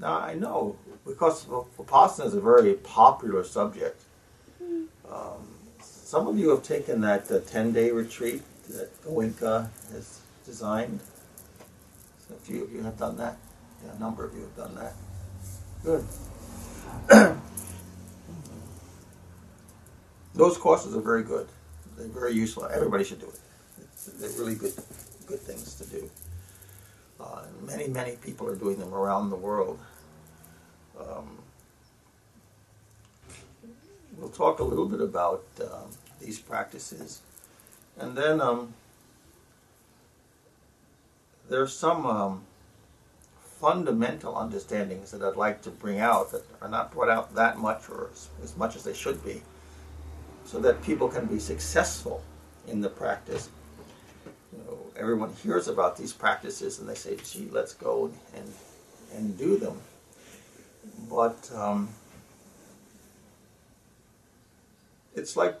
Now I know because Vipassana is a very popular subject. Um, some of you have taken that uh, 10 day retreat that Goenka has designed. So a few of you have done that. Yeah, a number of you have done that. Good. Those courses are very good. They're very useful. Everybody should do it. It's, they're really good, good things to do. Uh, many, many people are doing them around the world. Um, we'll talk a little bit about uh, these practices. And then um, there's some um, fundamental understandings that I'd like to bring out that are not brought out that much or as, as much as they should be so that people can be successful in the practice. You know, everyone hears about these practices and they say, gee, let's go and, and do them. But um, it's like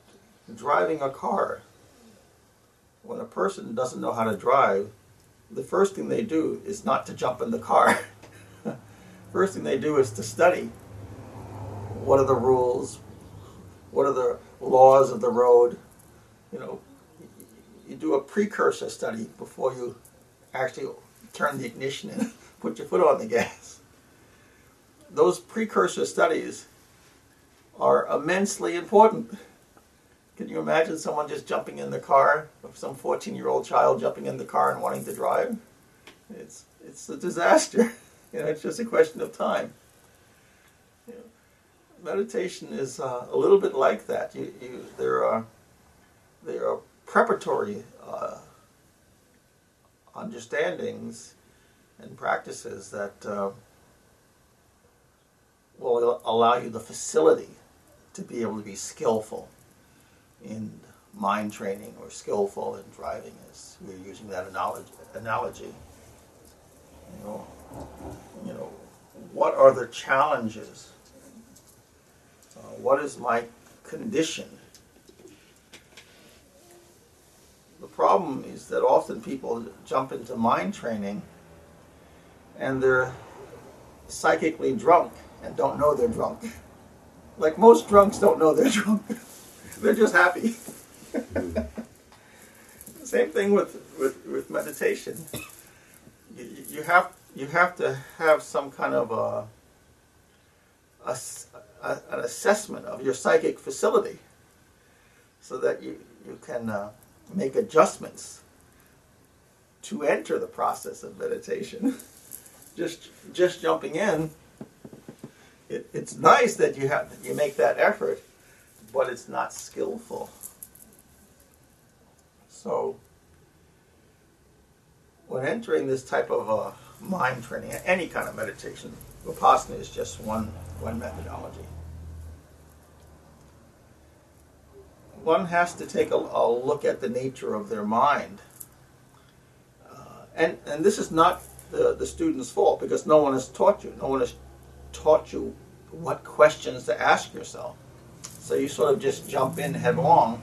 driving a car. When a person doesn't know how to drive, the first thing they do is not to jump in the car. first thing they do is to study. What are the rules? What are the laws of the road? You know, you do a precursor study before you actually turn the ignition and put your foot on the gas. Those precursor studies are immensely important. Can you imagine someone just jumping in the car, some 14 year old child jumping in the car and wanting to drive? It's, it's a disaster. You know, it's just a question of time. You know, meditation is uh, a little bit like that. You, you, there, are, there are preparatory uh, understandings and practices that uh, will allow you the facility to be able to be skillful in mind training or skillful in driving as we're using that analogy. You know, you know, what are the challenges? Uh, what is my condition? The problem is that often people jump into mind training and they're psychically drunk and don't know they're drunk. Like most drunks don't know they're drunk. They're just happy. Same thing with, with, with meditation. You, you, have you have to have some kind of a, a, a, an assessment of your psychic facility so that you, you can uh, make adjustments to enter the process of meditation. just just jumping in, it, it's nice that you have you make that effort, but it's not skillful. So, when entering this type of uh, mind training, any kind of meditation, Vipassana is just one, one methodology. One has to take a, a look at the nature of their mind. Uh, and, and this is not the, the student's fault because no one has taught you. No one has taught you what questions to ask yourself. So you sort of just jump in headlong.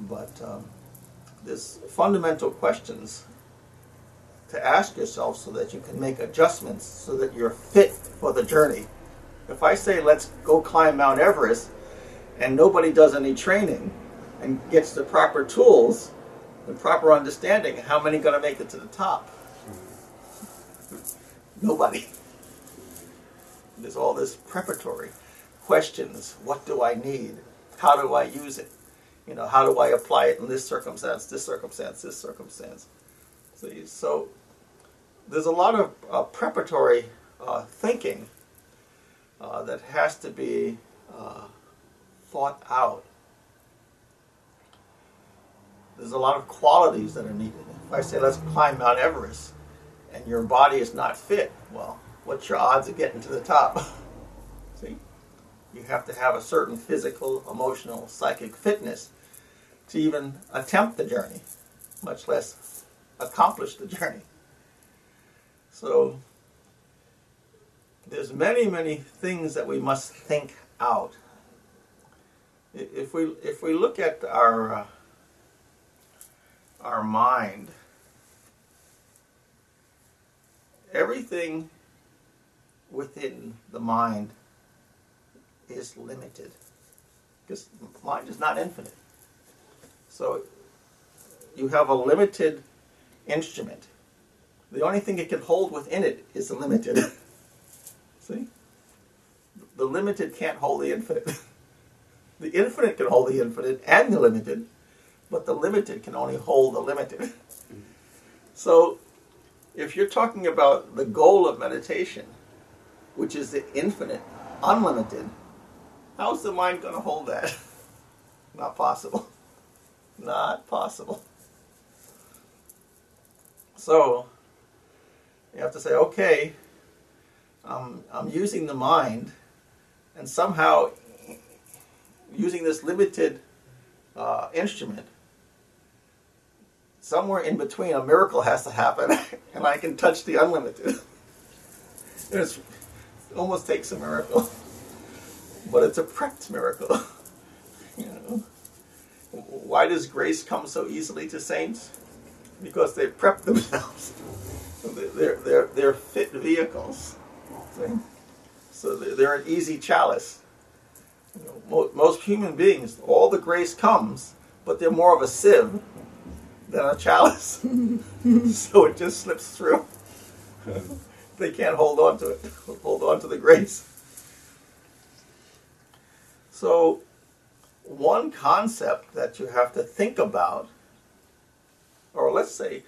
But um, there's fundamental questions to ask yourself so that you can make adjustments so that you're fit for the journey. If I say, let's go climb Mount Everest, and nobody does any training and gets the proper tools, the proper understanding, how many going to make it to the top? Nobody. There's all this preparatory questions. What do I need? How do I use it? You know, how do I apply it in this circumstance, this circumstance, this circumstance? See, so there's a lot of uh, preparatory uh, thinking uh, that has to be uh, thought out. There's a lot of qualities that are needed. If I say, let's climb Mount Everest, and your body is not fit, well, what's your odds of getting to the top? See? You have to have a certain physical, emotional, psychic fitness to even attempt the journey, much less accomplish the journey. So there's many, many things that we must think out. If we if we look at our uh, our mind, everything within the mind is limited. Because mind is not infinite. So you have a limited instrument. The only thing it can hold within it is the limited. See? The limited can't hold the infinite. the infinite can hold the infinite and the limited, but the limited can only hold the limited. So if you're talking about the goal of meditation, which is the infinite, unlimited, how's the mind going to hold that? Not possible. Not possible. So, you have to say, okay, um, I'm using the mind, and somehow using this limited uh, instrument, somewhere in between, a miracle has to happen, and I can touch the unlimited. It's, it almost takes a miracle, but it's a prepped miracle. you know, why does grace come so easily to saints? Because they prep themselves. they're, they're, they're fit vehicles. See? So they're an easy chalice. You know, most human beings, all the grace comes, but they're more of a sieve than a chalice. so it just slips through. they can't hold on to it, hold on to the grace. So, one concept that you have to think about, or let's say,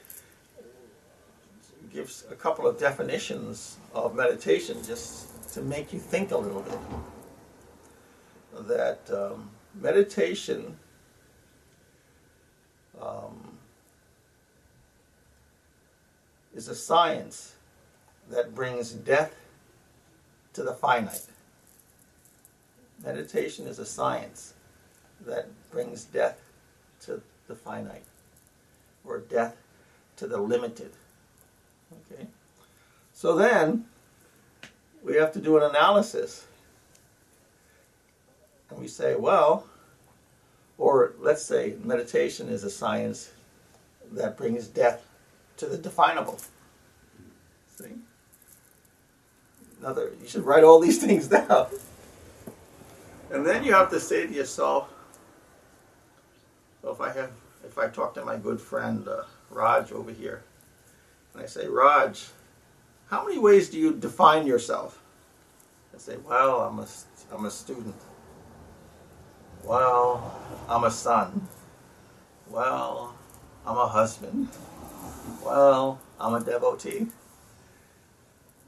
gives a couple of definitions of meditation just to make you think a little bit. That um, meditation um, is a science that brings death to the finite. Meditation is a science that brings death to the finite, or death to the limited. Okay? So then, we have to do an analysis. And we say, well, or let's say meditation is a science that brings death to the definable. See? Another, you should write all these things down. And then you have to say to yourself, if I have, if I talk to my good friend uh, Raj over here, and I say, Raj, how many ways do you define yourself? I say, well, I'm a, I'm a student. Well, I'm a son. Well, I'm a husband. Well, I'm a devotee.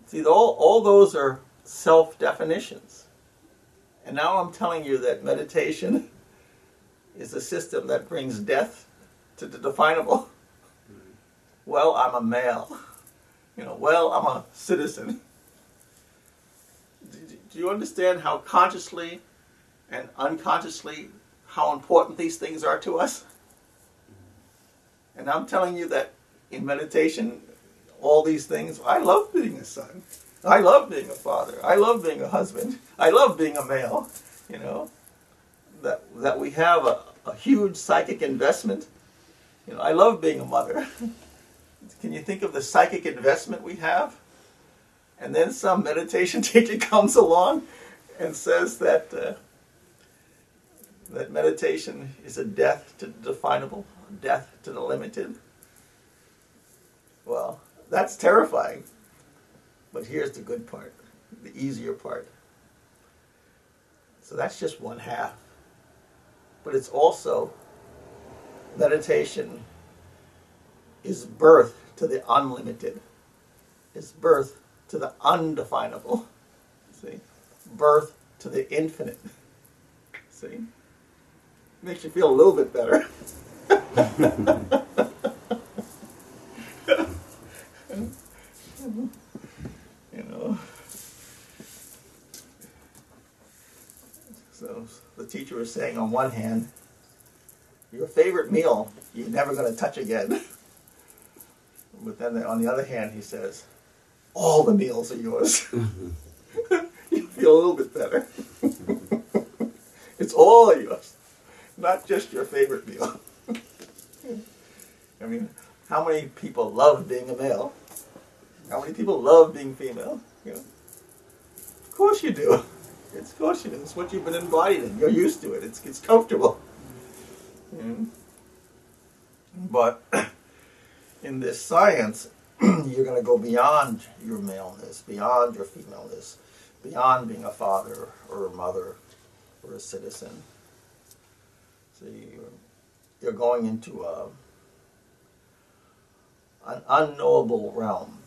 See, all, all those are self definitions. And now I'm telling you that meditation is a system that brings death to the definable. Well, I'm a male. You know, well, I'm a citizen. Do you understand how consciously and unconsciously how important these things are to us? And I'm telling you that in meditation, all these things, I love being a son. I love being a father. I love being a husband. I love being a male. You know, that that we have a, a huge psychic investment. You know, I love being a mother. Can you think of the psychic investment we have? And then some meditation teacher comes along and says that uh, that meditation is a death to the definable, death to the limited. Well, that's terrifying. But here's the good part, the easier part. So that's just one half. But it's also meditation is birth to the unlimited, is birth to the undefinable. See? Birth to the infinite. See? Makes you feel a little bit better. you know. So the teacher was saying on one hand, your favorite meal you're never going to touch again. But then on the other hand, he says, all the meals are yours. you feel a little bit better. it's all yours, not just your favorite meal. I mean, how many people love being a male? How many people love being female? You know, Of course you do. It's do. It's what you've been embodied in. You're used to it. It's it's comfortable. Mm. But in this science, you're going to go beyond your maleness, beyond your femaleness, beyond being a father or a mother or a citizen. So you, you're going into a, an unknowable realm.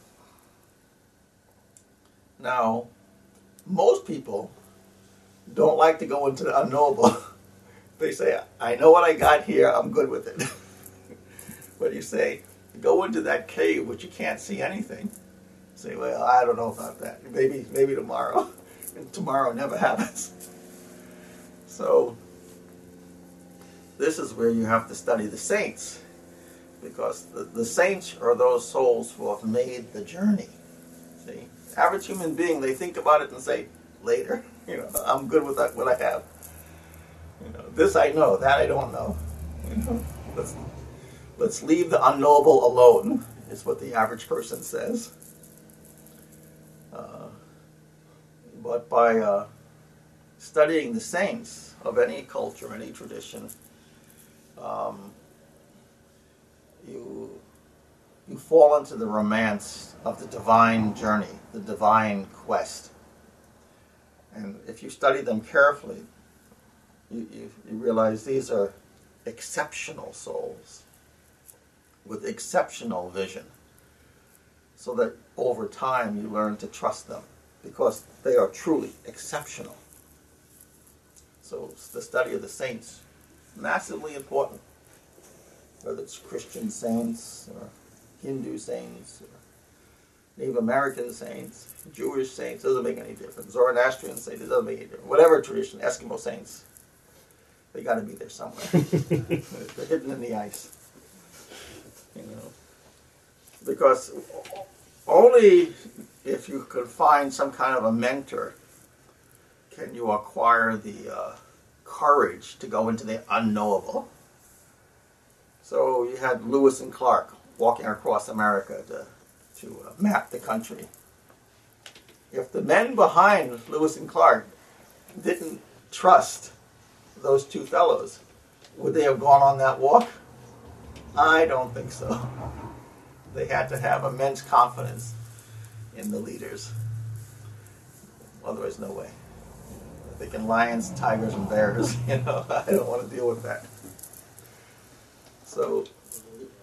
Now, most people don't like to go into the unknowable. they say, I know what I got here, I'm good with it. but you say, go into that cave which you can't see anything. Say, well, I don't know about that. Maybe, maybe tomorrow. and tomorrow never happens. So, this is where you have to study the saints. Because the, the saints are those souls who have made the journey. See? Average human being, they think about it and say, later. You know, I'm good with what I have. You know, this I know, that I don't know. You know, let's let's leave the unknowable alone. Is what the average person says. Uh, but by uh, studying the saints of any culture, any tradition, um, you you fall into the romance of the divine journey, the divine quest. And if you study them carefully, you, you, you realize these are exceptional souls with exceptional vision. So that over time you learn to trust them because they are truly exceptional. So the study of the saints, massively important. Whether it's Christian saints or Hindu saints or Native American saints, Jewish saints, doesn't make any difference. Zoroastrian saints, it doesn't make any difference. Whatever tradition, Eskimo saints, they got to be there somewhere. They're hidden in the ice. You know, because only if you could find some kind of a mentor can you acquire the uh, courage to go into the unknowable. So you had Lewis and Clark walking across America to to uh, map the country. If the men behind Lewis and Clark didn't trust those two fellows, would they have gone on that walk? I don't think so. They had to have immense confidence in the leaders. Otherwise, no way. Thinking lions, tigers, and bears, you know, I don't want to deal with that. So,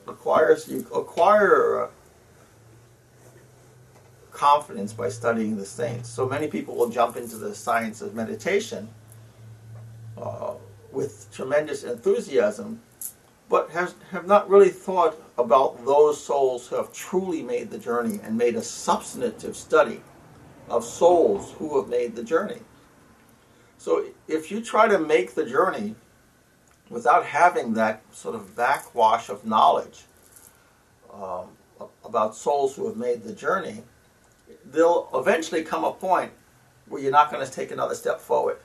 acquires you acquire confidence by studying the saints. So many people will jump into the science of meditation uh, with tremendous enthusiasm, but has, have not really thought about those souls who have truly made the journey and made a substantive study of souls who have made the journey. So if you try to make the journey without having that sort of backwash of knowledge um, about souls who have made the journey, there'll eventually come a point where you're not going to take another step forward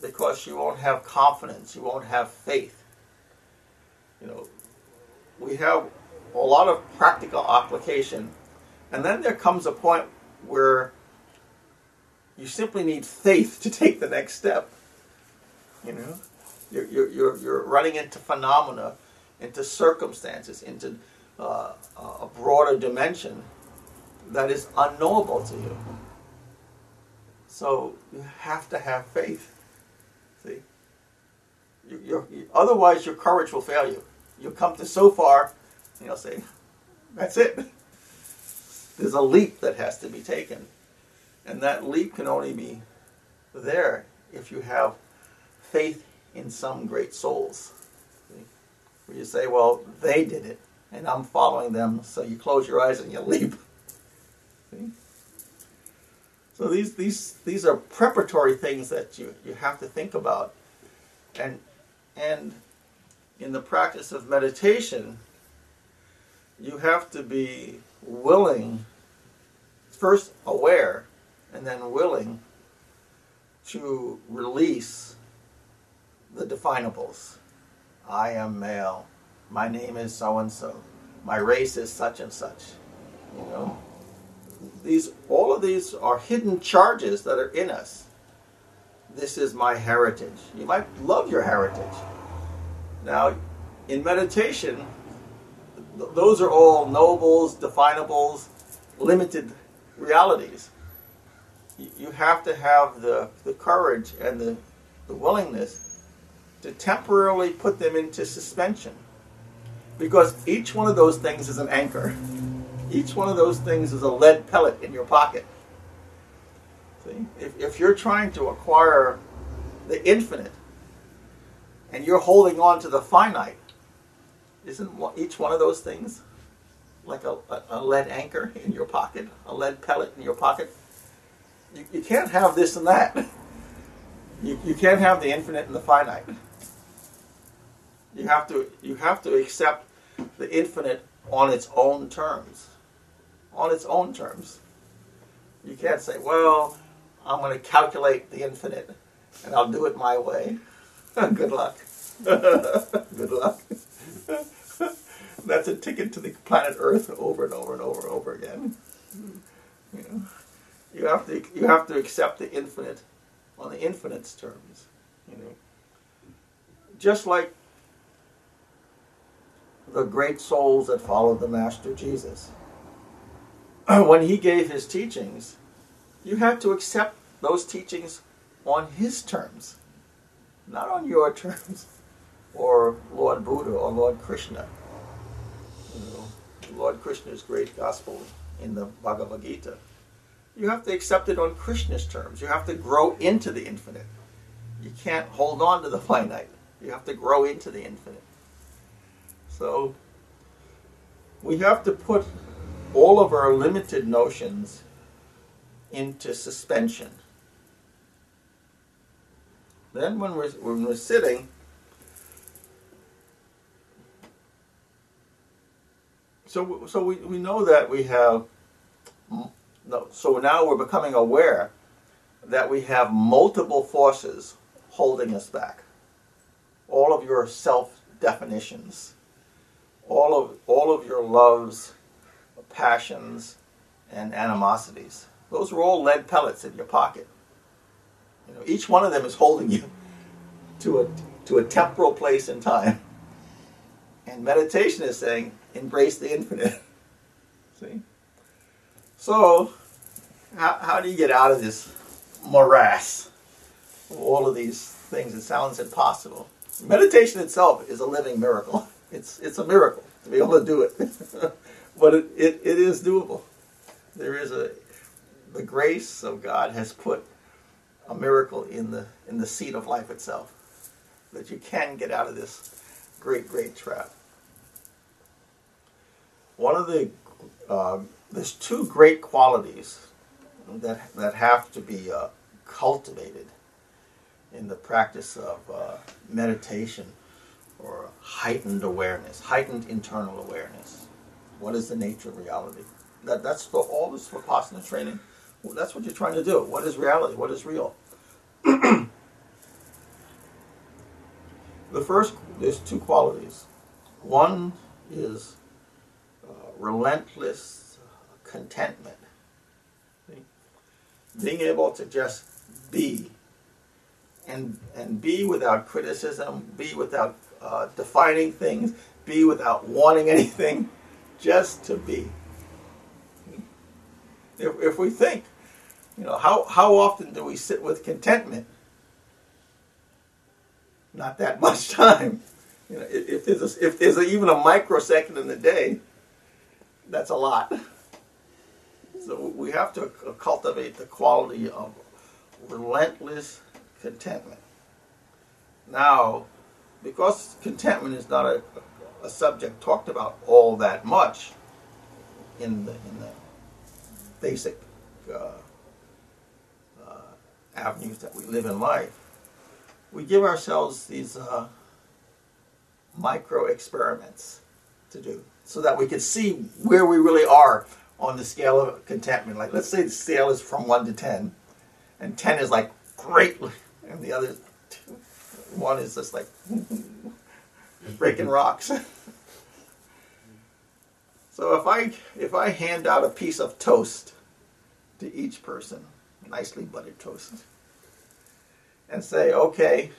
because you won't have confidence, you won't have faith. You know, we have a lot of practical application, and then there comes a point where you simply need faith to take the next step. You know, you're, you're, you're running into phenomena, into circumstances, into uh, a broader dimension that is unknowable to you. So you have to have faith. See, you, you, otherwise your courage will fail you. You'll come to so far, and you'll say, "That's it." There's a leap that has to be taken, and that leap can only be there if you have faith in some great souls. See? Where you say, "Well, they did it, and I'm following them," so you close your eyes and you leap. See? So these, these, these are preparatory things that you, you have to think about. And, and in the practice of meditation, you have to be willing, first aware, and then willing to release the definables. I am male. My name is so and so. My race is such and such. You know, these all of these are hidden charges that are in us. This is my heritage. You might love your heritage. Now, in meditation, th- those are all nobles, definables, limited realities. You, have to have the, the courage and the, the willingness to temporarily put them into suspension. Because each one of those things is an anchor. Each one of those things is a lead pellet in your pocket. See? If, if you're trying to acquire the infinite and you're holding on to the finite, isn't each one of those things like a, a lead anchor in your pocket, a lead pellet in your pocket? You, you can't have this and that. You, you can't have the infinite and the finite. You have to you have to accept the infinite on its own terms. On its own terms. You can't say, well, I'm going to calculate the infinite and I'll do it my way. Good luck. Good luck. That's a ticket to the planet Earth over and over and over and over again. You know, you have to you have to accept the infinite on the infinite's terms. You know, just like the great souls that followed the Master Jesus. When he gave his teachings, you have to accept those teachings on his terms, not on your terms, or Lord Buddha or Lord Krishna. You know, Lord Krishna's great gospel in the Bhagavad Gita. You have to accept it on Krishna's terms. You have to grow into the infinite. You can't hold on to the finite. You have to grow into the infinite. So we have to put all of our limited notions into suspension. Then, when we're, when we're sitting, so, so we, we know that we have, so now we're becoming aware that we have multiple forces holding us back. All of your self definitions, all of, all of your loves, passions, and animosities. Those are all lead pellets in your pocket. You know, each one of them is holding you to a to a temporal place in time. And meditation is saying, embrace the infinite. See? So, how, how do you get out of this morass of all of these things? It sounds impossible. Meditation itself is a living miracle. It's, it's a miracle to be able to do it. but it, it, it is doable. There is a, the grace of God has put a miracle in the in the seat of life itself that you can get out of this great great trap. One of the uh, there's two great qualities that that have to be uh, cultivated in the practice of uh, meditation or heightened awareness, heightened internal awareness. What is the nature of reality? That that's for all this vipassana training that's what you're trying to do. What is reality? What is real? the first, there's two qualities. One is uh, relentless contentment. Being able to just be. And, and be without criticism, be without uh, defining things, be without wanting anything, just to be. If, if we think you know, how, how often do we sit with contentment? Not that much time. You know, if there's, a, if there's a, even a microsecond in the day, that's a lot. So we have to cultivate the quality of relentless contentment. Now, because contentment is not a, a subject talked about all that much in the, in the basic uh, avenues that we live in life, we give ourselves these uh, micro experiments to do so that we can see where we really are on the scale of contentment. Like, let's say the scale is from 1 to 10, and 10 is like great, and the other two, one is just like breaking rocks. so if I if I hand out a piece of toast to each person, nicely buttered toast, and say, okay,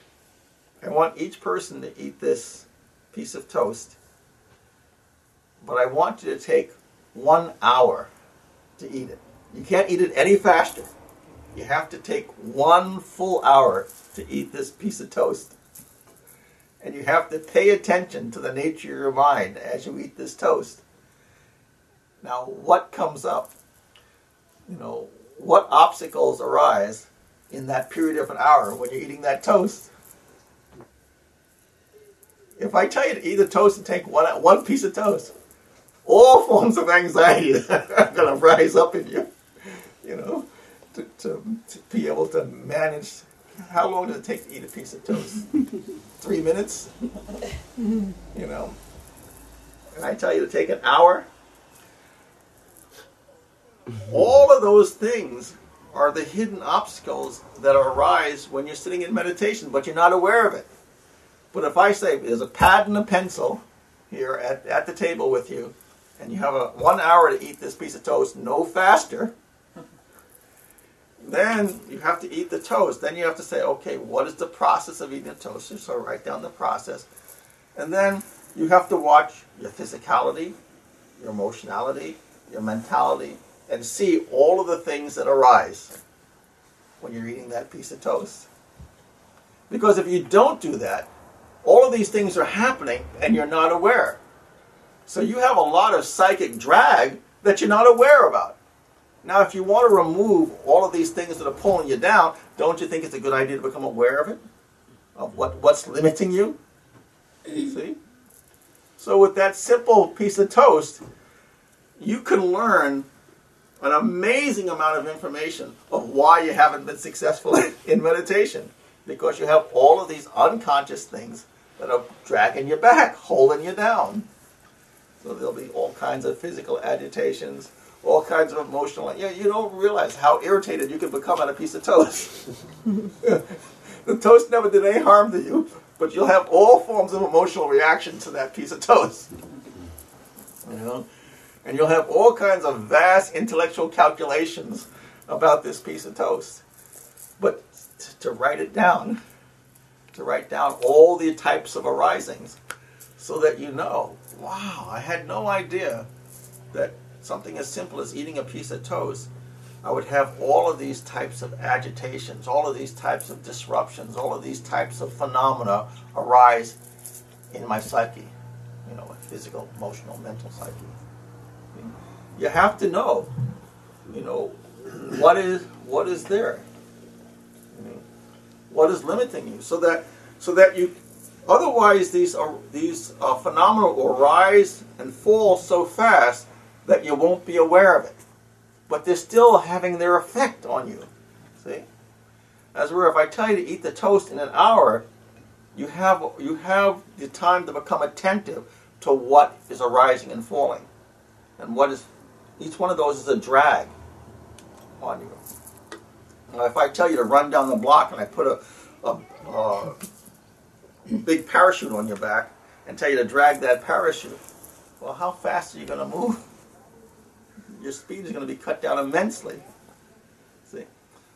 I want each person to eat this piece of toast, but I want you to take one hour to eat it. You can't eat it any faster. You have to take one full hour to eat this piece of toast. And you have to pay attention to the nature of your mind as you eat this toast. Now, what comes up? You know, what obstacles arise in that period of an hour when you're eating that toast? If I tell you to eat a toast and take one, one piece of toast, all forms of anxiety are going to rise up in you. You know, to, to, to be able to manage. How long does it take to eat a piece of toast? Three minutes? You know. And I tell you to take an hour. All of those things are the hidden obstacles that arise when you're sitting in meditation, but you're not aware of it. But if I say there's a pad and a pencil here at, at the table with you, and you have a one hour to eat this piece of toast, no faster, then you have to eat the toast. Then you have to say, okay, what is the process of eating a toast? So write down the process. And then you have to watch your physicality, your emotionality, your mentality, and see all of the things that arise when you're eating that piece of toast. Because if you don't do that, all of these things are happening and you're not aware. So you have a lot of psychic drag that you're not aware about. Now, if you want to remove all of these things that are pulling you down, don't you think it's a good idea to become aware of it? Of what, what's limiting you? See? So, with that simple piece of toast, you can learn an amazing amount of information of why you haven't been successful in meditation. Because you have all of these unconscious things that are dragging you back, holding you down. So there'll be all kinds of physical agitations, all kinds of emotional. Yeah, you don't realize how irritated you can become on a piece of toast. the toast never did any harm to you, but you'll have all forms of emotional reaction to that piece of toast. You know, and you'll have all kinds of vast intellectual calculations about this piece of toast. But to write it down, to write down all the types of arisings, so that you know wow, I had no idea that something as simple as eating a piece of toast, I would have all of these types of agitations, all of these types of disruptions, all of these types of phenomena arise in my psyche, you know, physical, emotional, mental psyche. You have to know, you know, what is what is there, what is limiting you, so that so that you Otherwise, these, are, these uh, phenomena will rise and fall so fast that you won't be aware of it. But they're still having their effect on you. See? As where if I tell you to eat the toast in an hour, you have, you have the time to become attentive to what is arising and falling. And what is, each one of those is a drag on you. Now, if I tell you to run down the block and I put a, a, a big parachute on your back and tell you to drag that parachute. Well, how fast are you going to move? Your speed is going to be cut down immensely. See?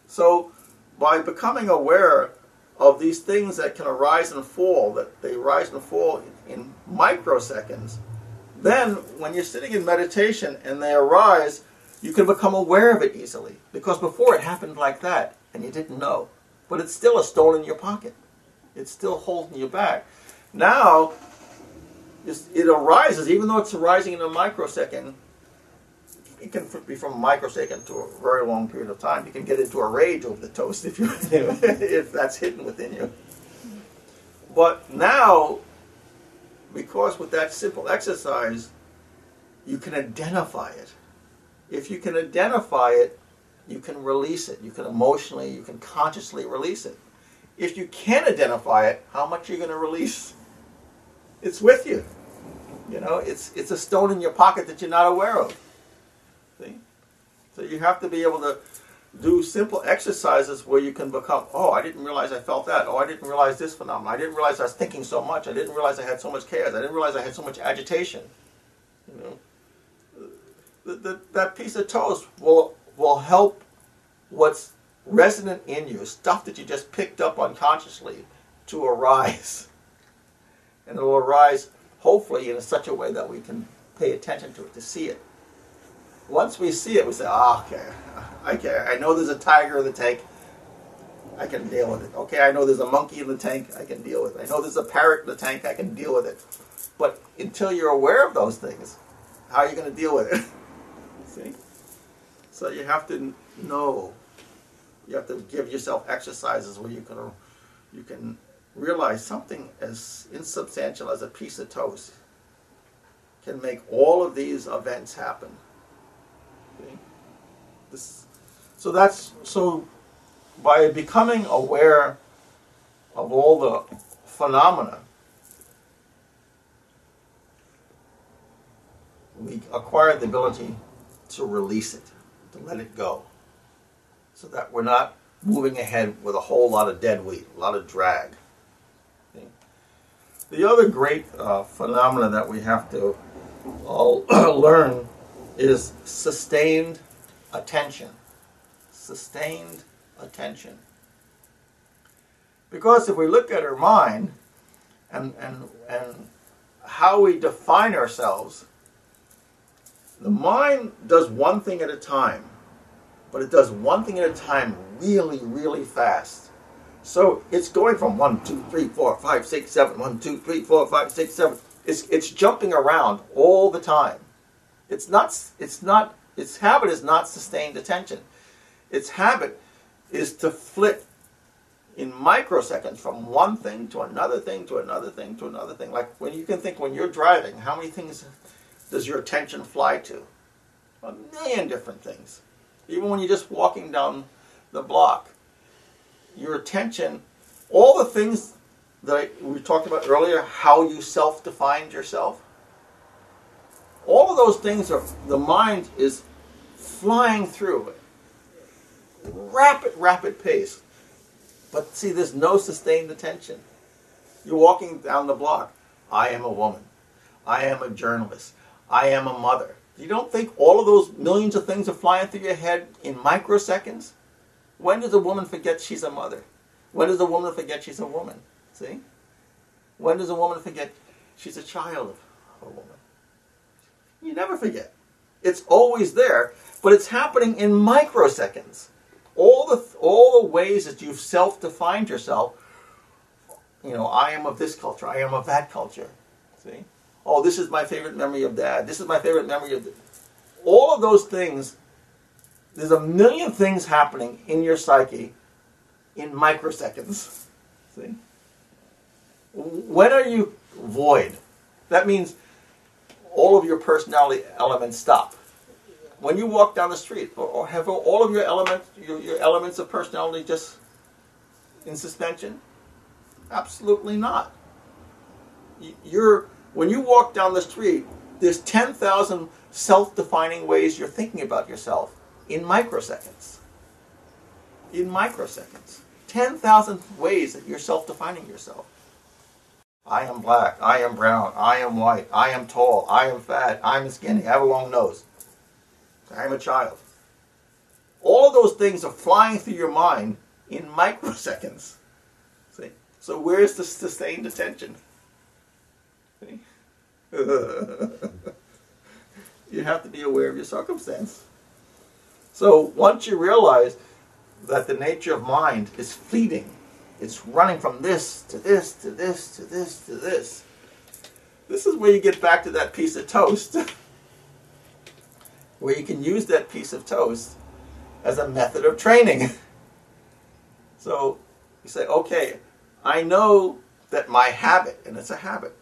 So, by becoming aware of these things that can arise and fall, that they rise and fall in microseconds, then when you're sitting in meditation and they arise, you can become aware of it easily. Because before it happened like that and you didn't know. But it's still a stone in your pocket it's still holding you back. Now, it arises, even though it's arising in a microsecond, it can be from a microsecond to a very long period of time. You can get into a rage over the toast if you if that's hidden within you. But now, because with that simple exercise, you can identify it. If you can identify it, you can release it. You can emotionally, you can consciously release it if you can't identify it, how much are you're going to release, it's with you. You know, it's it's a stone in your pocket that you're not aware of. So you have to be able to do simple exercises where you can become, oh, I didn't realize I felt that. Oh, I didn't realize this phenomenon. I didn't realize I was thinking so much. I didn't realize I had so much chaos. I didn't realize I had so much agitation. You know, the, that piece of toast will will help what's resonant in you, stuff that you just picked up unconsciously, to arise. And it will arise, hopefully, in such a way that we can pay attention to it, to see it. Once we see it, we say, oh, okay, okay, I know there's a tiger in the tank. I can deal with it. Okay, I know there's a monkey in the tank. I can deal with it. I know there's a parrot in the tank. I can deal with it. But until you're aware of those things, how are you going to deal with it? See? So you have to know. You have to give yourself exercises where you can you can realize something as insubstantial as a piece of toast can make all of these events happen. This, so that's so by becoming aware of all the phenomena, we acquire the ability to release it, to let it go, so that we're not moving ahead with a whole lot of dead weight, a lot of drag. The other great uh, phenomena that we have to all learn is sustained attention. Sustained attention. Because if we look at our mind and, and, and how we define ourselves, the mind does one thing at a time, but it does one thing at a time really, really fast. So it's going from one, two, three, four, five, six, seven, one, two, three, four, five, six, seven. It's, it's jumping around all the time. It's not, it's not, its habit is not sustained attention. Its habit is to flip in microseconds from one thing to another thing to another thing to another thing. Like when you can think when you're driving, how many things does your attention fly to? A million different things. Even when you're just walking down the block, your attention, all the things that I, we talked about earlier, how you self-defined yourself, all of those things are the mind is flying through it rapid, rapid pace. But see, there's no sustained attention. You're walking down the block. I am a woman. I am a journalist. I am a mother. You don't think all of those millions of things are flying through your head in microseconds? When does a woman forget she's a mother? When does a woman forget she's a woman? See? When does a woman forget she's a child of a woman? You never forget. It's always there, but it's happening in microseconds all the all the ways that you've self-defined yourself. You know, I am of this culture. I am of that culture. See? Oh, this is my favorite memory of dad. This is my favorite memory of. All of those things. There's a million things happening in your psyche in microseconds. See? When are you void? That means all of your personality elements stop when you walk down the street, or, have all of your elements, your, your elements of personality just in suspension? Absolutely not. You're when you walk down the street, there's 10,000 self-defining ways you're thinking about yourself in microseconds. In microseconds. 10,000 ways that you're self-defining yourself. I am black, I am brown, I am white, I am tall, I am fat, I'm skinny, I have a long nose. I'm a child. All of those things are flying through your mind in microseconds. See? So where's the sustained attention? You have to be aware of your circumstance. So once you realize that the nature of mind is fleeting, it's running from this to this to this to this to this. This is where you get back to that piece of toast. where you can use that piece of toast as a method of training. so you say, okay, I know that my habit, and it's a habit,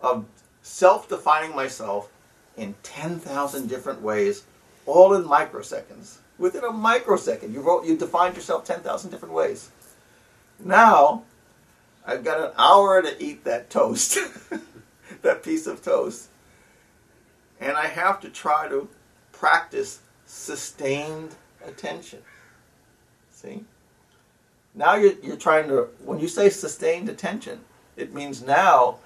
of self defining myself in 10,000 different ways, all in microseconds. Within a microsecond, you wrote, you defined yourself 10,000 different ways. Now, I've got an hour to eat that toast, that piece of toast. And I have to try to practice sustained attention. See? Now you're, you're trying to, when you say sustained attention, it means now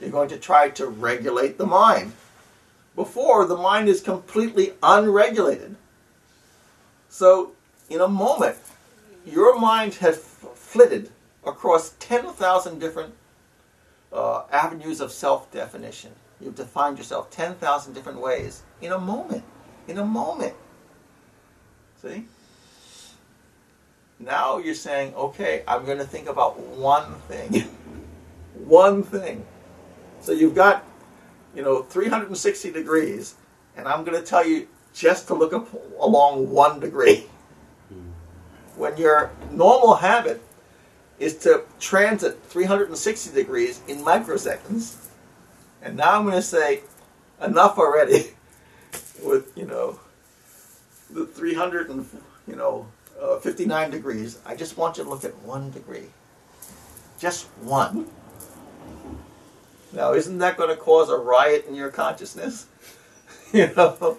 you're going to try to regulate the mind. Before, the mind is completely unregulated. So, in a moment, your mind has flitted across 10,000 different uh, avenues of self definition. You've defined yourself 10,000 different ways in a moment. In a moment. See? Now you're saying, okay, I'm going to think about one thing. one thing. So you've got, you know, 360 degrees, and I'm going to tell you just to look up along one degree. When your normal habit is to transit 360 degrees in microseconds, and now I'm going to say, enough already with, you know, the 300 and, you know, uh, 59 degrees. I just want you to look at one degree. Just one. Now, isn't that going to cause a riot in your consciousness? you know,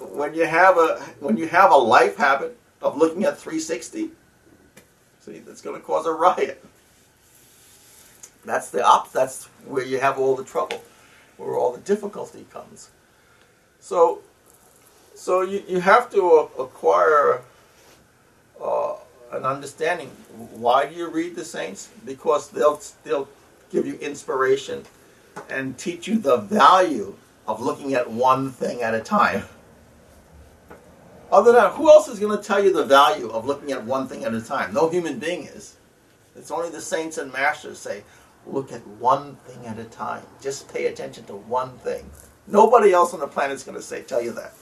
when you have a when you have a life habit of looking at 360, see, that's going to cause a riot. That's the op. That's where you have all the trouble, where all the difficulty comes. So, so you, you have to acquire uh, an understanding. Why do you read the saints? Because they'll they'll give you inspiration and teach you the value of looking at one thing at a time. Other than that, who else is going to tell you the value of looking at one thing at a time? No human being is. It's only the saints and masters say, look at one thing at a time. Just pay attention to one thing. Nobody else on the planet is going to say tell you that.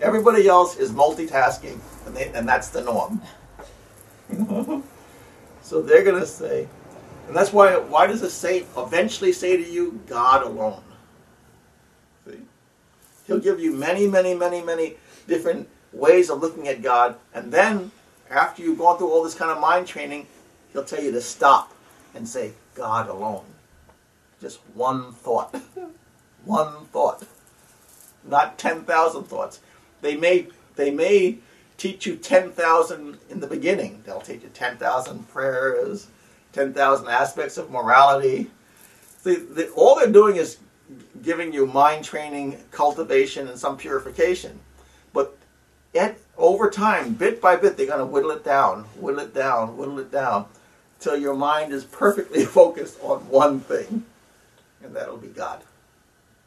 Everybody else is multitasking, and, they, and that's the norm. so they're going to say, and that's why, why does a saint eventually say to you, God alone? See? He'll give you many, many, many, many different ways of looking at God, and then after you've gone through all this kind of mind training, he'll tell you to stop and say, God alone. Just one thought. one thought. Not 10,000 thoughts. They may, they may teach you 10,000 in the beginning. They'll teach you 10,000 prayers, 10,000 aspects of morality. See, the, all they're doing is giving you mind training, cultivation, and some purification. At, over time, bit by bit, they're going to whittle it down, whittle it down, whittle it down, till your mind is perfectly focused on one thing, and that'll be God,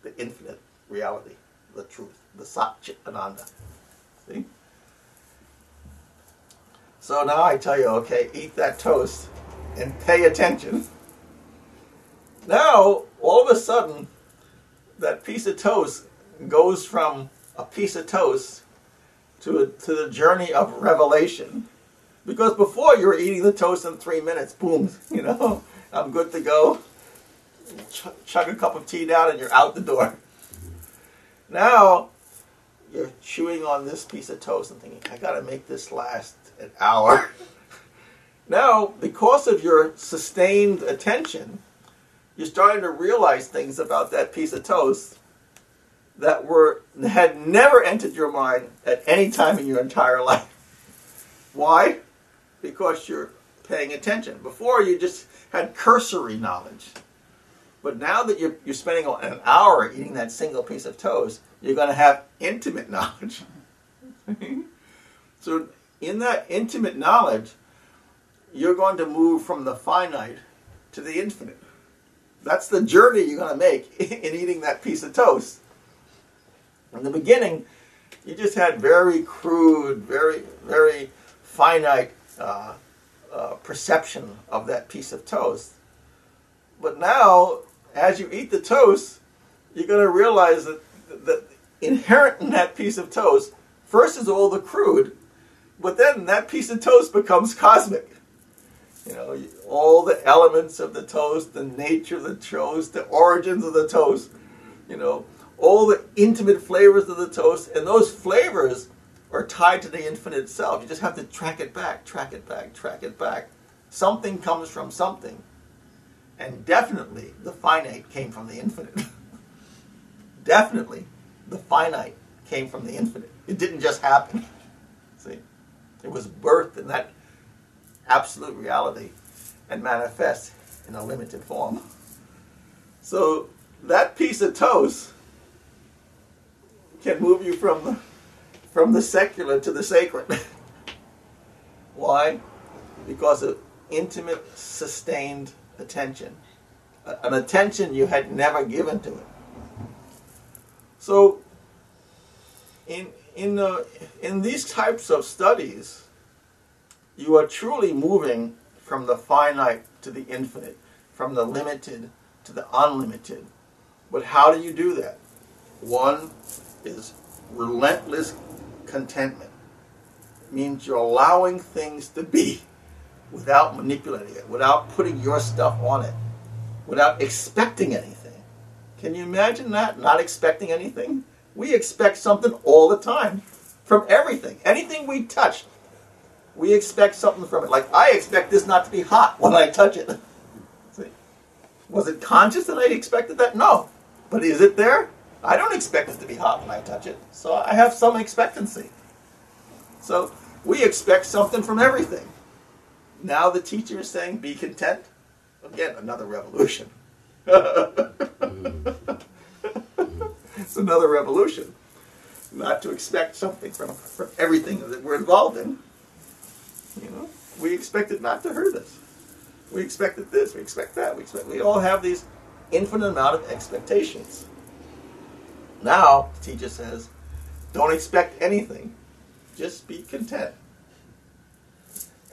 the infinite reality, the truth, the Sat Ananda. See? So now I tell you, okay, eat that toast and pay attention. Now, all of a sudden, that piece of toast goes from a piece of toast to, to the journey of revelation. Because before you were eating the toast in three minutes, boom, you know, I'm good to go. Ch- chug a cup of tea down and you're out the door. Now, you're chewing on this piece of toast and thinking, I gotta make this last an hour. now, because of your sustained attention, you're starting to realize things about that piece of toast that were had never entered your mind at any time in your entire life. Why? Because you're paying attention. Before you just had cursory knowledge. But now that you're, you're spending an hour eating that single piece of toast, you're going to have intimate knowledge. so, in that intimate knowledge, you're going to move from the finite to the infinite. That's the journey you're going to make in eating that piece of toast. In the beginning, you just had very crude, very, very finite uh, uh, perception of that piece of toast. But now, as you eat the toast, you're going to realize that, that inherent in that piece of toast, first is all the crude, but then that piece of toast becomes cosmic. You know, all the elements of the toast, the nature of the toast, the origins of the toast, you know, all the intimate flavors of the toast, and those flavors are tied to the infinite itself. You just have to track it back, track it back, track it back. Something comes from something. And definitely the finite came from the infinite. definitely the finite came from the infinite. It didn't just happen. See? It was birthed in that absolute reality and manifest in a limited form. So that piece of toast can move you from the from the secular to the sacred. Why? Because of intimate, sustained attention. An attention you had never given to it. So, in, in, uh, in these types of studies, you are truly moving from the finite to the infinite, from the limited to the unlimited. But how do you do that? One is relentless contentment. It means you're allowing things to be without manipulating it, without putting your stuff on it, without expecting anything. Can you imagine that? Not expecting anything? We expect something all the time from everything. Anything we touch, we expect something from it. Like, I expect this not to be hot when I touch it. See? Was it conscious that I expected that? No. But is it there? I don't expect it to be hot when I touch it. So I have some expectancy. So we expect something from everything. Now the teacher is saying, be content. Again, another revolution. it's another revolution. Not to expect something from, from everything that we're involved in. You know, we expect it not to hurt us. We expect expected this. We expect that. We expect. We all have these infinite amount of expectations. Now, the teacher says, don't expect anything. Just be content.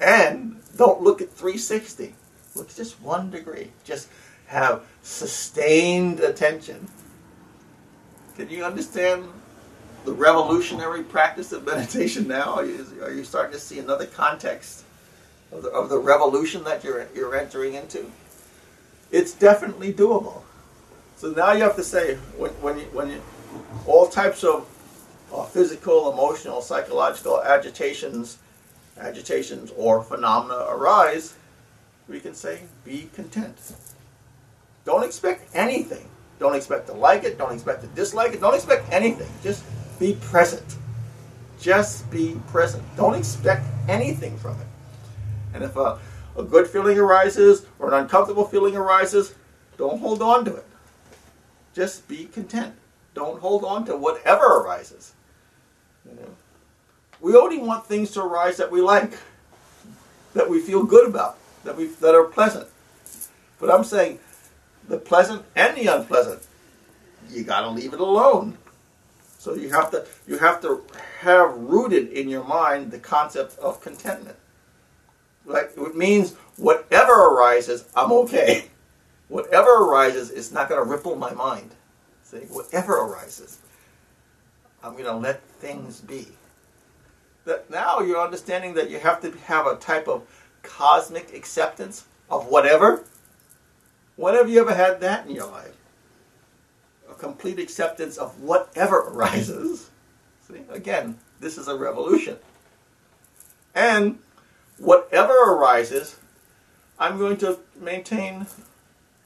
And don't look at 360. Look just one degree. Just have sustained attention. Can you understand the revolutionary practice of meditation now? Are you, are you starting to see another context of the, of the revolution that you're, you're entering into? It's definitely doable. So now you have to say, when, when, you, when you, all types of uh, physical, emotional, psychological agitations, agitations or phenomena arise, we can say, be content. Don't expect anything. Don't expect to like it. Don't expect to dislike it. Don't expect anything. Just be present. Just be present. Don't expect anything from it. And if a, a good feeling arises or an uncomfortable feeling arises, don't hold on to it. Just be content. Don't hold on to whatever arises. You know? We only want things to arise that we like, that we feel good about, that we that are pleasant. But I'm saying the pleasant and the unpleasant. You got to leave it alone. So you have to you have to have rooted in your mind the concept of contentment. Like it means whatever arises, I'm okay. Whatever arises it's not to ripple my mind. See, whatever arises, I'm going to let things be. That now you're understanding that you have to have a type of cosmic acceptance of whatever when have you ever had that in your life? A complete acceptance of whatever arises. See, again, this is a revolution. And whatever arises, I'm going to maintain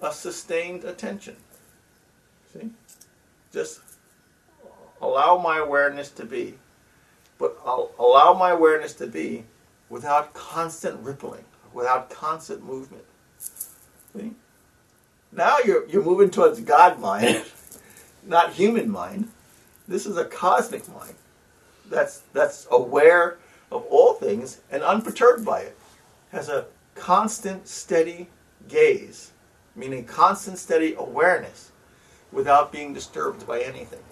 a sustained attention. See? Just allow my awareness to be. But I'll allow my awareness to be without constant rippling, without constant movement. See? Now you're, you're moving towards God mind, not human mind. This is a cosmic mind that's, that's aware of all things and unperturbed by it. Has a constant, steady gaze, meaning constant, steady awareness without being disturbed by anything.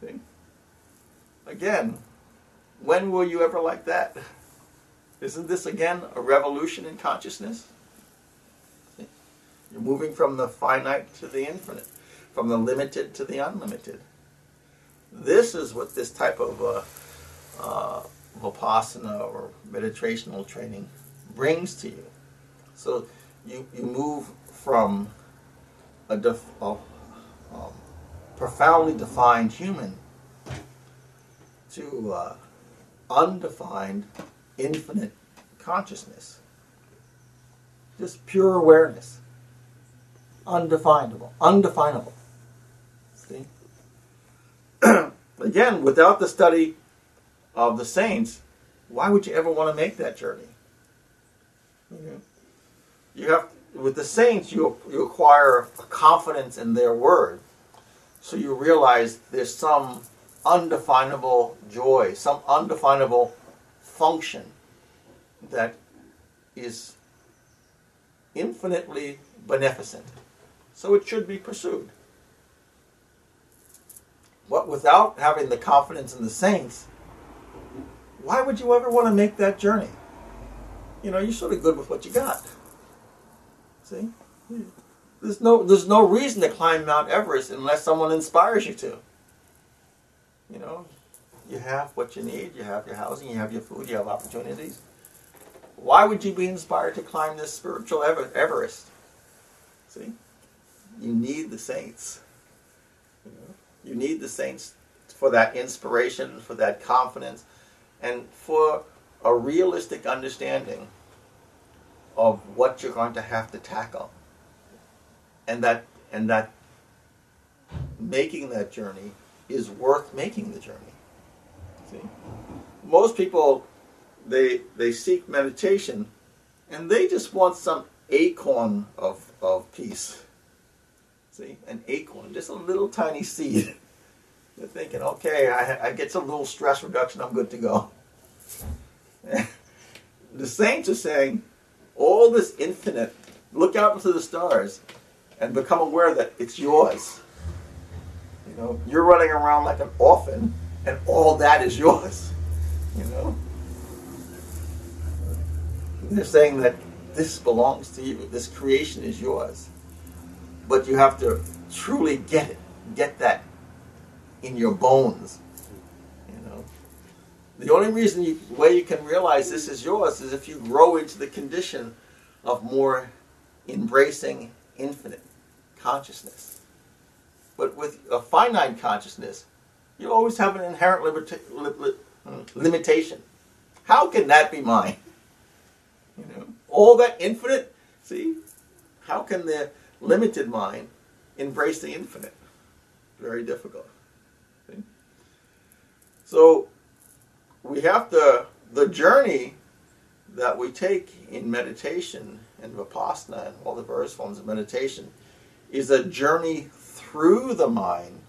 See? Again, when will you ever like that? Isn't this again a revolution in consciousness? You're moving from the finite to the infinite, from the limited to the unlimited. This is what this type of uh, uh, vipassana or meditational training brings to you. So you, you move from a, def, a um, profoundly defined human to uh, undefined, infinite consciousness. Just pure awareness undefinable, undefinable. See? Again, without the study of the saints, why would you ever want to make that journey? You have with the saints, you you acquire a confidence in their word, so you realize there's some undefinable joy, some undefinable function that is infinitely beneficent. So it should be pursued. But without having the confidence in the saints, why would you ever want to make that journey? You know, you're sort of good with what you got. See? There's no there's no reason to climb Mount Everest unless someone inspires you to. You know, you have what you need, you have your housing, you have your food, you have opportunities. Why would you be inspired to climb this spiritual Everest? See? You need the saints. You, you need the saints for that inspiration, for that confidence, and for a realistic understanding of what you're going to have to tackle. And that and that making that journey is worth making the journey. See? Most people they they seek meditation and they just want some acorn of, of peace. See, an acorn, just a little tiny seed. They're thinking, okay, I, I get some little stress reduction, I'm good to go. the saints are saying, all this infinite, look out into the stars and become aware that it's yours. You know, you're running around like an orphan, and all that is yours. You know, they're saying that this belongs to you. This creation is yours. But you have to truly get it, get that in your bones. You know, the only reason you, way you can realize this is yours is if you grow into the condition of more embracing infinite consciousness. But with a finite consciousness, you always have an inherent li- li- hmm, limitation. How can that be mine? You know, all that infinite. See, how can the limited mind embrace the infinite? Very difficult. See? So we have to the journey that we take in meditation and vipassana and all the various forms of meditation is a journey through the mind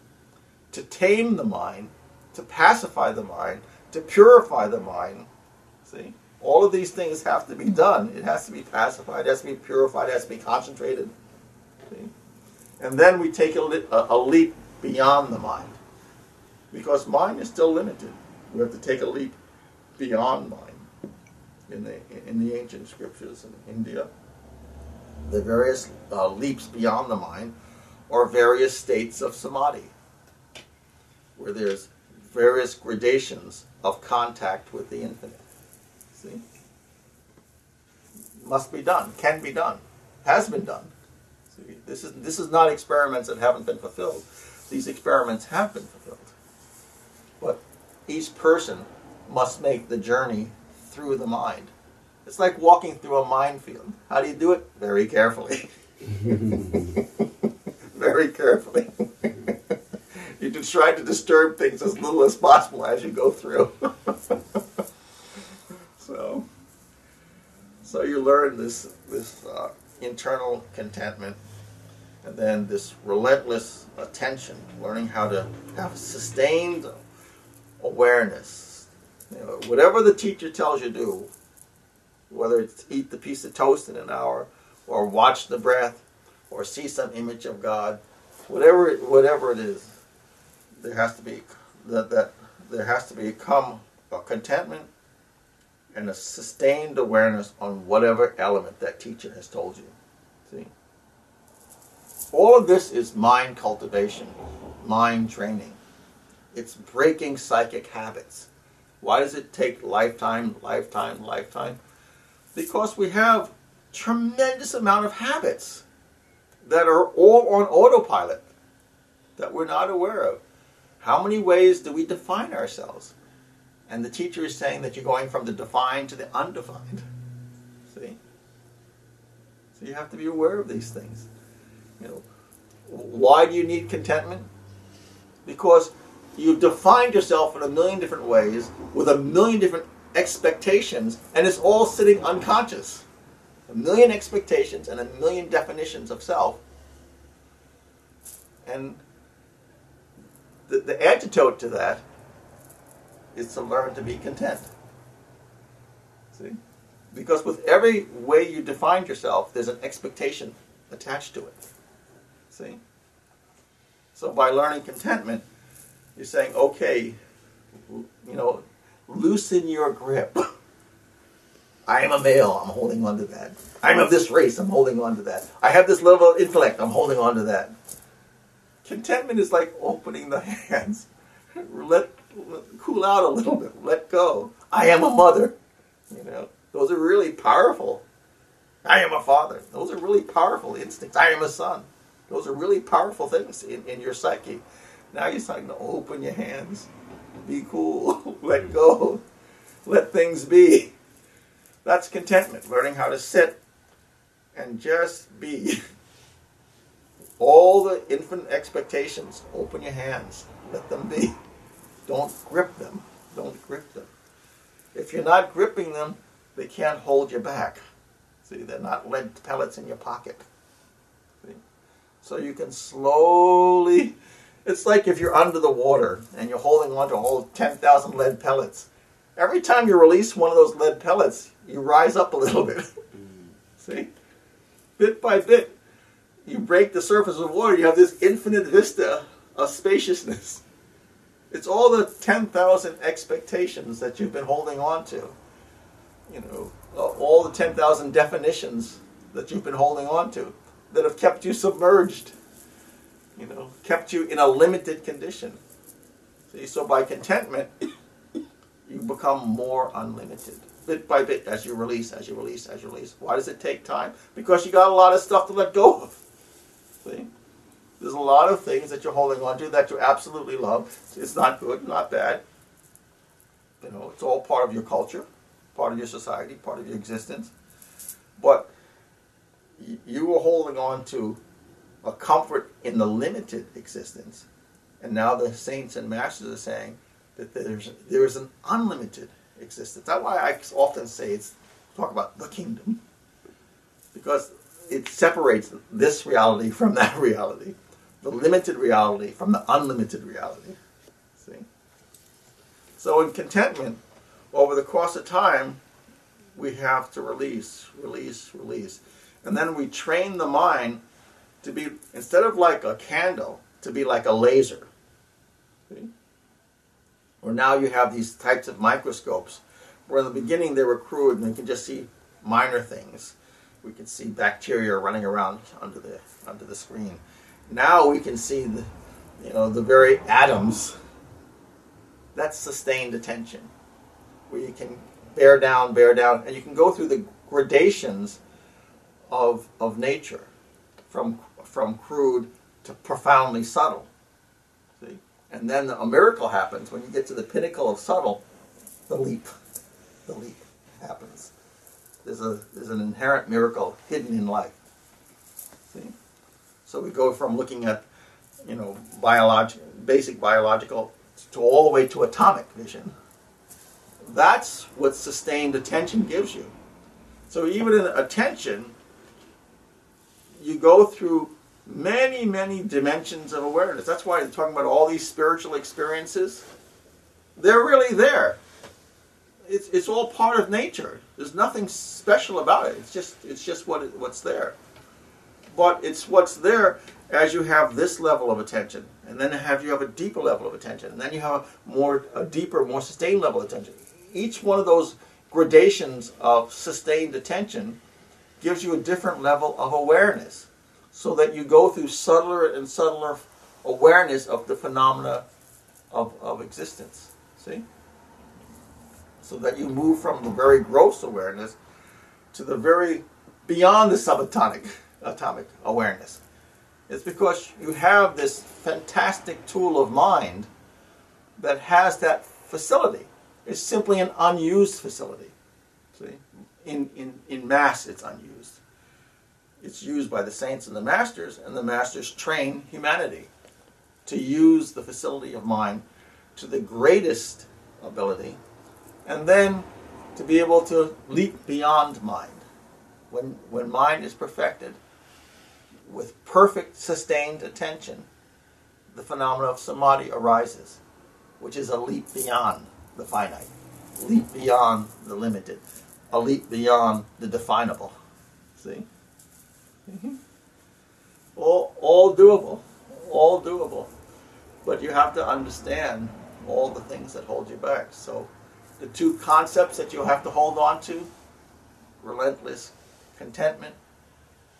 to tame the mind, to pacify the mind, to purify the mind. See? All of these things have to be done. It has to be pacified, it has to be purified, it has to be concentrated. See? And then we take a, a, a leap beyond the mind. Because mind is still limited. We have to take a leap beyond mind in the, in the ancient scriptures in India. The various uh, leaps beyond the mind or various states of samadhi, where there's various gradations of contact with the infinite. See? Must be done, can be done, has been done. See? This is, this is not experiments that haven't been fulfilled. These experiments have been fulfilled. But each person must make the journey through the mind. It's like walking through a minefield. How do you do it? Very carefully. Very carefully. you just try to disturb things as little as possible as you go through. so, so you learn this this uh, internal contentment, and then this relentless attention, learning how to have sustained awareness. You know, whatever the teacher tells you to do, whether it's eat the piece of toast in an hour, or watch the breath, or see some image of God, whatever it, whatever it is, there has to be that, that there has to become a contentment and a sustained awareness on whatever element that teacher has told you. See, all of this is mind cultivation, mind training. It's breaking psychic habits. Why does it take lifetime, lifetime, lifetime? Because we have tremendous amount of habits that are all on autopilot that we're not aware of. How many ways do we define ourselves? And the teacher is saying that you're going from the defined to the undefined. See? So you have to be aware of these things. You know, why do you need contentment? Because you've defined yourself in a million different ways with a million different expectations, and it's all sitting unconscious. A million expectations and a million definitions of self. And the, the antidote to that is to learn to be content. See? Because with every way you define yourself, there's an expectation attached to it. See? So by learning contentment, you're saying, okay, you know, loosen your grip. I am a male, I'm holding on to that. I'm of this race, I'm holding on to that. I have this level of intellect, I'm holding on to that. Contentment is like opening the hands. Let, let cool out a little bit, let go. I am a mother. You know, those are really powerful. I am a father. Those are really powerful instincts. I am a son. Those are really powerful things in, in your psyche. Now you're starting to open your hands. Be cool. let go. Let things be. That's contentment, learning how to sit and just be. All the infinite expectations, open your hands, let them be. Don't grip them. Don't grip them. If you're not gripping them, they can't hold you back. See, they're not lead pellets in your pocket. See? So you can slowly, it's like if you're under the water and you're holding on to all 10,000 lead pellets. Every time you release one of those lead pellets, you rise up a little bit. See? Bit by bit, you break the surface of water, you have this infinite vista of spaciousness. It's all the 10,000 expectations that you've been holding on to. You know, all the 10,000 definitions that you've been holding on to that have kept you submerged, you know, kept you in a limited condition. See, so by contentment, you become more unlimited bit by bit as you release, as you release, as you release. Why does it take time? Because you got a lot of stuff to let go of. See? There's a lot of things that you're holding on to that you absolutely love. It's not good, not bad. You know, it's all part of your culture, part of your society, part of your existence. But you were holding on to a comfort in the limited existence. And now the saints and masters are saying that there's there is an unlimited existence. That's why I often say it's talk about the kingdom because it separates this reality from that reality, the limited reality from the unlimited reality. See? So in contentment, over the course of time, we have to release, release, release. And then we train the mind to be, instead of like a candle, to be like a laser. Or now you have these types of microscopes where in the beginning they were crude and you can just see minor things. We can see bacteria running around under the under the screen. Now we can see the you know the very atoms. That's sustained attention, where you can bear down, bear down, and you can go through the gradations of of nature, from from crude to profoundly subtle. See? And then a miracle happens when you get to the pinnacle of subtle, the leap. The leap happens. There's, a, there's an inherent miracle hidden in life. See? So we go from looking at, you know, biologic, basic biological to all the way to atomic vision. That's what sustained attention gives you. So even in attention, you go through many, many dimensions of awareness. That's why I'm talking about all these spiritual experiences. They're really there. It's, it's all part of nature. There's nothing special about it. It's just it's just what it, what's there. But it's what's there as you have this level of attention, and then have you have a deeper level of attention, and then you have a more a deeper, more sustained level of attention. Each one of those gradations of sustained attention gives you a different level of awareness so that you go through subtler and subtler awareness of the phenomena of, of existence. See? So that you move from the very gross awareness to the very beyond the subatomic atomic awareness. It's because you have this fantastic tool of mind that has that facility. It's simply an unused facility. See? In, in, in mass, it's unused it's used by the saints and the masters, and the masters train humanity to use the facility of mind to the greatest ability, and then to be able to leap beyond mind. When, when mind is perfected with perfect sustained attention, the phenomena of samadhi arises, which is a leap beyond the finite, leap beyond the limited, a leap beyond the definable. See? Mm-hmm. All, all doable, all doable. But you have to understand all the things that hold you back. So, the two concepts that you'll have to hold on to relentless contentment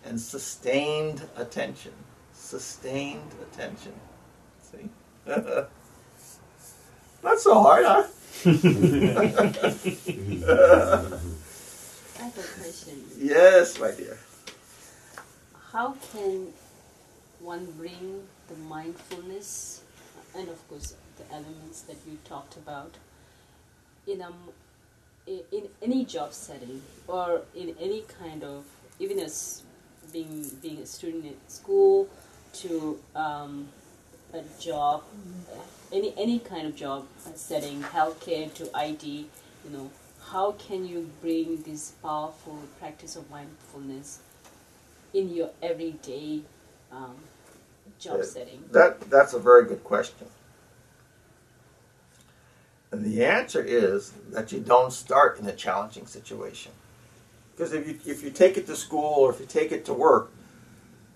and sustained attention. Sustained attention. See? Not so hard, huh? I have a question. Yes, my dear. How can one bring the mindfulness and, of course, the elements that you talked about in a in any job setting or in any kind of even as being being a student at school to um, a job any any kind of job setting healthcare to IT you know how can you bring this powerful practice of mindfulness in your everyday um, job setting that that's a very good question and the answer is that you don't start in a challenging situation. Because if you, if you take it to school or if you take it to work,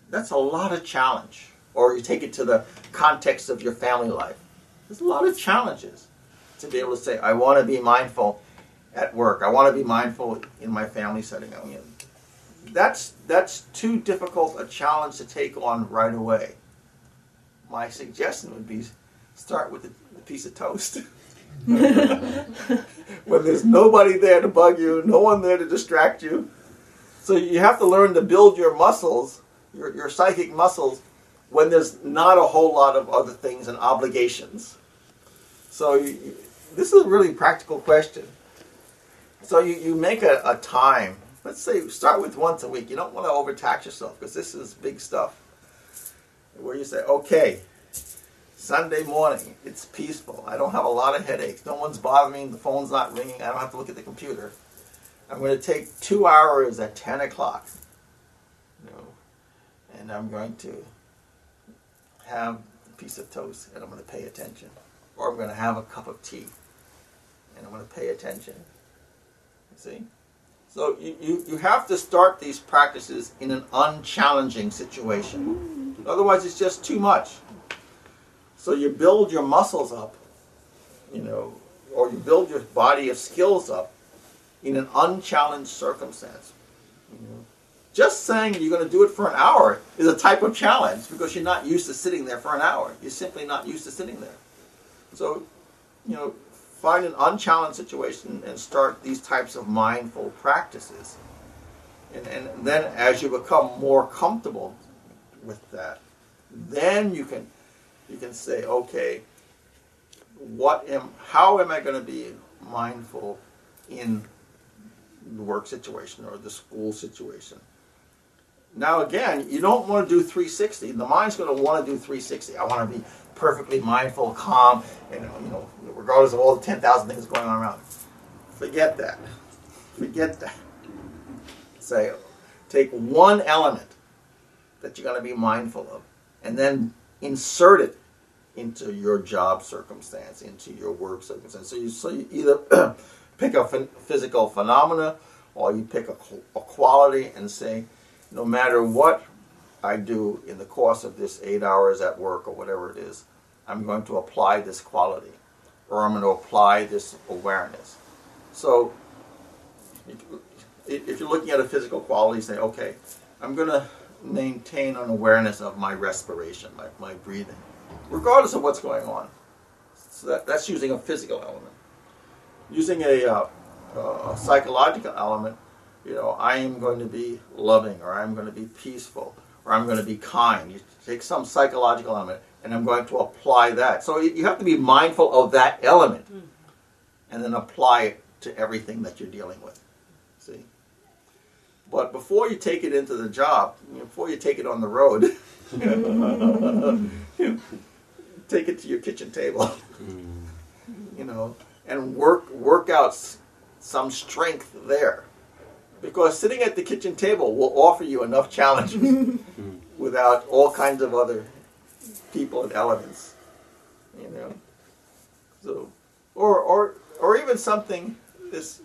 that's a lot of challenge. Or you take it to the context of your family life. There's a lot of challenges to be able to say, I want to be mindful at work. I want to be mindful in my family setting. I mean, that's, that's too difficult a challenge to take on right away. My suggestion would be start with a piece of toast. when there's nobody there to bug you, no one there to distract you. So you have to learn to build your muscles, your, your psychic muscles, when there's not a whole lot of other things and obligations. So you, this is a really practical question. So you, you make a, a time. Let's say start with once a week. You don't want to overtax yourself because this is big stuff. Where you say, okay, Sunday morning, it's peaceful. I don't have a lot of headaches. No one's bothering. The phone's not ringing. I don't have to look at the computer. I'm going to take two hours at 10 o'clock. You know, and I'm going to have a piece of toast and I'm going to pay attention. Or I'm going to have a cup of tea and I'm going to pay attention. See? So you, you, you have to start these practices in an unchallenging situation. Otherwise, it's just too much. So you build your muscles up, you know, or you build your body of skills up in an unchallenged circumstance. Just saying you're going to do it for an hour is a type of challenge because you're not used to sitting there for an hour. You're simply not used to sitting there. So, you know, find an unchallenged situation and start these types of mindful practices. And, and then as you become more comfortable with that, then you can you can say, okay, what am, how am I going to be mindful in the work situation or the school situation? Now, again, you don't want to do 360. The mind's going to want to do 360. I want to be perfectly mindful, calm, and you know, regardless of all the 10,000 things going on around. Forget that. Forget that. Say, take one element that you're going to be mindful of, and then insert it into your job circumstance, into your work circumstance. So you, so you either pick a physical phenomena or you pick a, a quality and say, no matter what I do in the course of this eight hours at work or whatever it is, I'm going to apply this quality or I'm going to apply this awareness. So if you're looking at a physical quality, say, okay, I'm going to maintain an awareness of my respiration, my, my breathing, regardless of what's going on. So that, that's using a physical element. Using a, uh, a psychological element, you know, I am going to be loving, or I'm going to be peaceful, or I'm going to be kind. You take some psychological element, and I'm going to apply that. So you have to be mindful of that element, hmm. and then apply it to everything that you're dealing with. See? But before you take it into the job, before you take it on the road, take it to your kitchen table, you know, and work work out some strength there, because sitting at the kitchen table will offer you enough challenges without all kinds of other people and elements. You know, so or or or even something this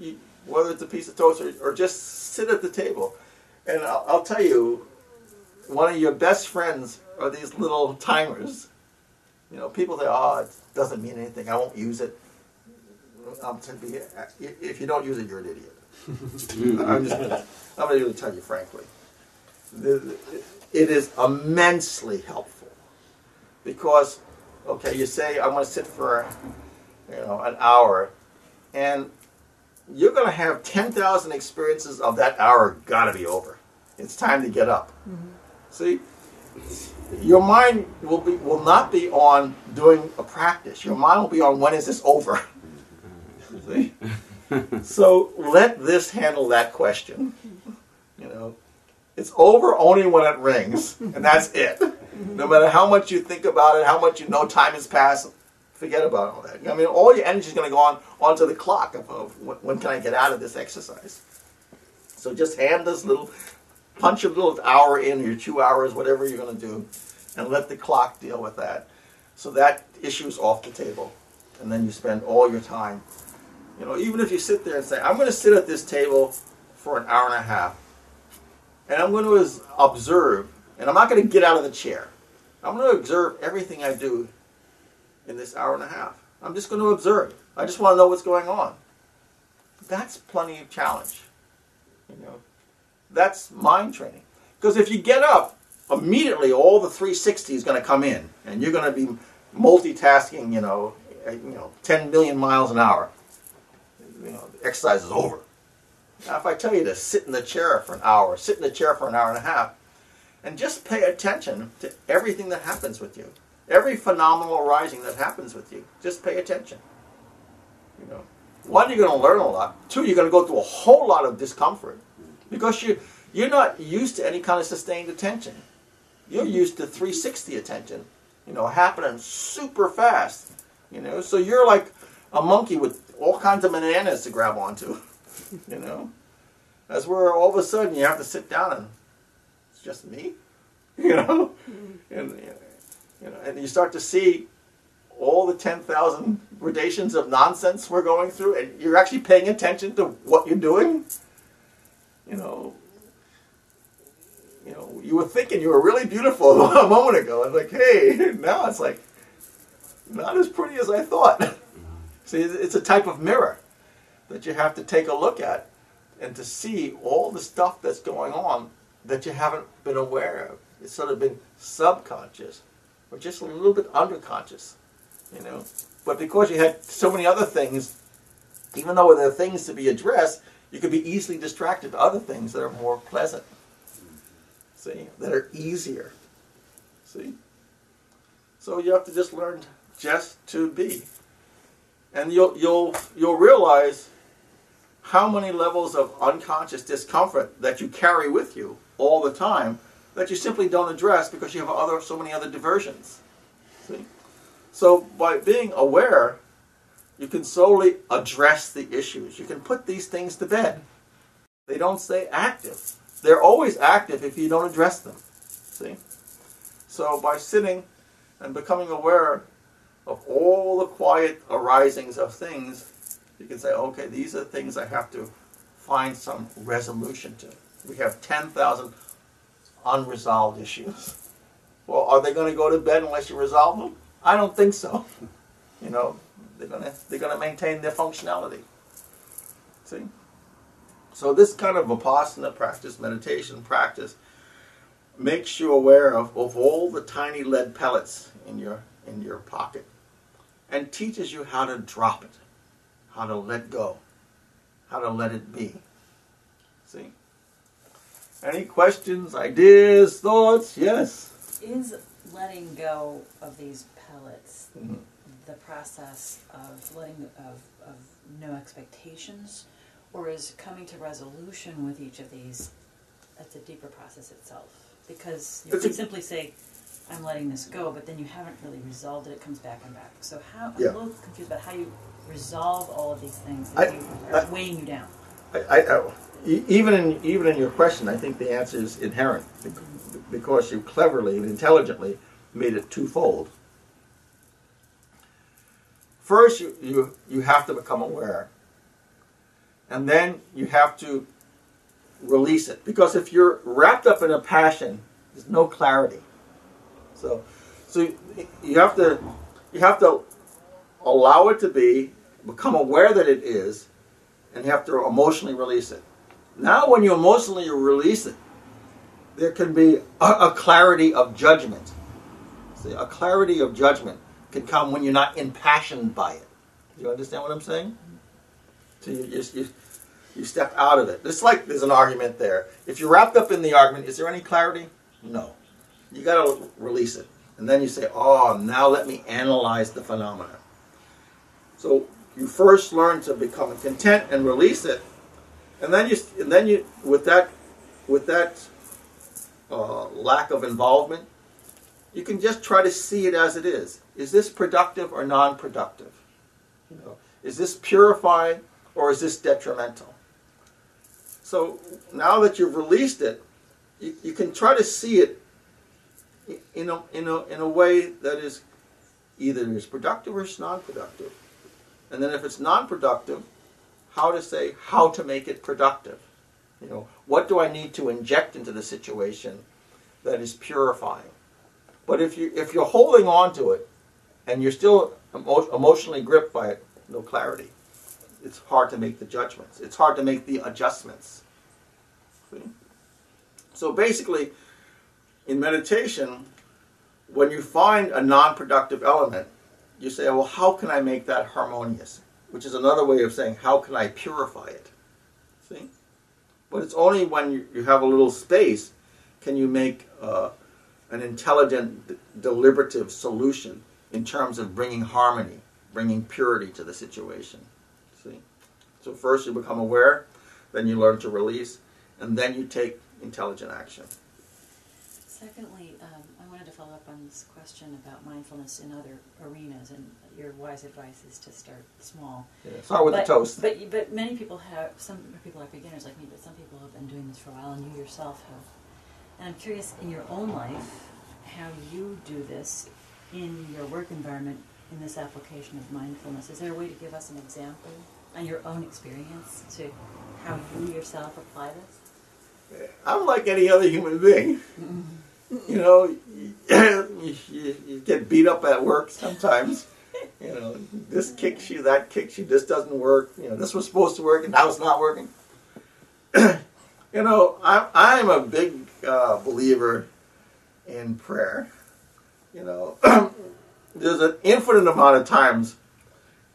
whether it's a piece of toast or, or just sit at the table. And I'll, I'll tell you, one of your best friends are these little timers. You know, people say, "Oh, it doesn't mean anything. I won't use it." I'm to be, if you don't use it, you're an idiot. I'm just gonna, I'm going to tell you frankly. It is immensely helpful because, okay, you say I'm going to sit for, you know, an hour, and you're going to have 10,000 experiences of that hour got to be over. It's time to get up. Mm-hmm. See, your mind will be will not be on doing a practice. Your mind will be on when is this over. See, so let this handle that question. You know, it's over only when it rings, and that's it. Mm-hmm. No matter how much you think about it, how much you know time has passed, forget about all that. I mean, all your energy is going to go on onto the clock of, of when can I get out of this exercise. So just hand this little, punch a little hour in, your two hours, whatever you're going to do, and let the clock deal with that. So that issue is off the table, and then you spend all your time. You know, even if you sit there and say, "I'm going to sit at this table for an hour and a half," and I'm going to observe, and I'm not going to get out of the chair. I'm going to observe everything I do in this hour and a half. I'm just going to observe. I just want to know what's going on. That's plenty of challenge. You know, that's mind training. Because if you get up, immediately all the 360 is going to come in, and you're going to be multitasking. You know, you know, 10 million miles an hour. You know, exercise is over. Now, if I tell you to sit in the chair for an hour, sit in the chair for an hour and a half, and just pay attention to everything that happens with you Every phenomenal arising that happens with you, just pay attention. You know, one, you're going to learn a lot. Two, you're going to go through a whole lot of discomfort because you you're not used to any kind of sustained attention. You're used to 360 attention. You know, happening super fast. You know, so you're like a monkey with all kinds of bananas to grab onto. You know, that's where all of a sudden you have to sit down and just me. You know, mm-hmm. and you know, and you start to see all the 10,000 gradations of nonsense we're going through, and you're actually paying attention to what you're doing. You know, you know, you were thinking you were really beautiful a moment ago, and like, hey, now it's like not as pretty as I thought. Mm-hmm. See, it's a type of mirror that you have to take a look at and to see all the stuff that's going on that you haven't been aware of. It's sort of been subconscious or just a little bit underconscious, you know. But because you had so many other things, even though there are things to be addressed, you could be easily distracted to other things that are more pleasant. See, that are easier. See? So you have to just learn just to be. And you'll you'll you'll realize how many levels of unconscious discomfort that you carry with you all the time that you simply don't address because you have other so many other diversions. See? So by being aware, you can solely address the issues. You can put these things to bed. They don't stay active. They're always active if you don't address them. See? So by sitting and becoming aware of all the quiet arisings of things, you can say, okay, these are things I have to find some resolution to. We have 10,000 unresolved issues. Well, are they going to go to bed unless you resolve them? I don't think so. You know, they're going to they're going to maintain their functionality. See? So this kind of vipassana practice, meditation practice, makes you aware of, of all the tiny lead pellets in your in your pocket and teaches you how to drop it, how to let go, how to let it be. See? Any questions, ideas, thoughts? Yes. Is letting go of these pellets mm-hmm. the process of letting of, of no expectations, or is coming to resolution with each of these? That's a deeper process itself because you can simply say, "I'm letting this go," but then you haven't really resolved it. It comes back and back. So how I'm yeah. a little confused about how you resolve all of these things that I, you, are I, weighing you down. I, I, even in even in your question, I think the answer is inherent because you cleverly and intelligently made it twofold. First, you, you, you have to become aware. And then you have to release it. Because if you're wrapped up in a passion, there's no clarity. So, so you have to you have to allow it to be, become aware that it is, and you have to emotionally release it. Now, when you emotionally release it, there can be a, a clarity of judgment. See, a clarity of judgment can come when you're not impassioned by it. Do you understand what I'm saying? So you, you, you, you step out of it. It's like there's an argument there. If you're wrapped up in the argument, is there any clarity? No. You got to release it. And then you say, oh, now let me analyze the phenomena. So you first learn to become content and release it. And then you, and then you, with that, with that uh, lack of involvement, you can just try to see it as it is. Is this productive or non-productive? You know, is this purifying or is this detrimental? So now that you've released it, you, you can try to see it in a, in, a, in a way that is either is productive or it's non-productive. And then if it's non-productive, how to say how to make it productive. You know, what do I need to inject into the situation that is purifying? But if you if you're holding on to it and you're still emo- emotionally gripped by it, no clarity. It's hard to make the judgments. It's hard to make the adjustments. See? So basically, in meditation, when you find a non-productive element, you say, well, how can I make that harmonious? Which is another way of saying, how can I purify it? See? But it's only when you, have a little space can you make uh, an intelligent, deliberative solution in terms of bringing harmony, bringing purity to the situation. See? So first you become aware, then you learn to release, and then you take intelligent action. Secondly, um, I wanted to follow up on this question about mindfulness in other arenas, and your wise advice is to start small. Yeah. Start with but, the toast. But but many people have some people are beginners like me, but some people have been doing this for a while, and you yourself have. And I'm curious in your own life how you do this in your work environment in this application of mindfulness. Is there a way to give us an example on your own experience to how you yourself apply this? I'm like any other human being. Mm-hmm. You know, you, you, you get beat up at work sometimes. You know, this kicks you, that kicks you, this doesn't work. You know, this was supposed to work and now it's not working. you know, I, I'm a big uh, believer in prayer. You know, there's an infinite amount of times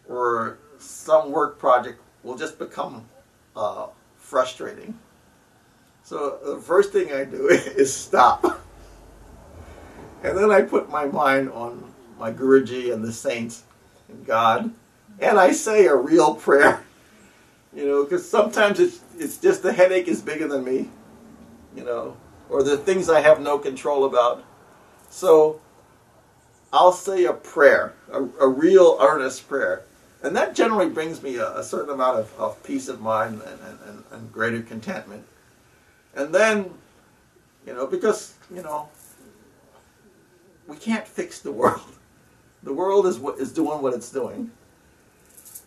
where some work project will just become uh, frustrating. So the first thing I do is stop. And then I put my mind on my Guruji and the saints and God. And I say a real prayer. You know, because sometimes it's, it's just the headache is bigger than me. You know, or the things I have no control about. So I'll say a prayer, a, a real earnest prayer. And that generally brings me a, a certain amount of, of peace of mind and, and, and greater contentment. And then, you know, because, you know, we can't fix the world. The world is what is doing what it's doing.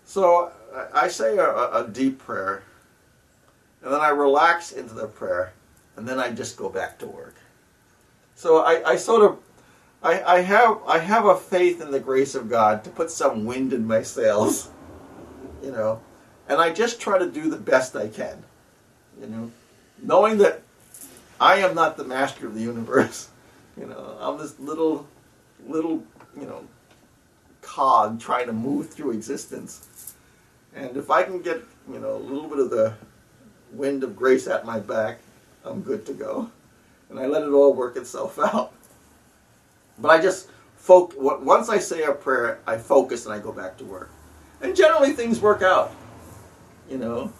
So I, say a, a deep prayer, and then I relax into the prayer, and then I just go back to work. So I, I sort of I, I have I have a faith in the grace of God to put some wind in my sails, you know, and I just try to do the best I can, you know, knowing that I am not the master of the universe. You know, I'm this little, little, you know, cog trying to move through existence. And if I can get, you know, a little bit of the wind of grace at my back, I'm good to go. And I let it all work itself out. But I just folk once I say a prayer, I focus and I go back to work. And generally things work out. You know,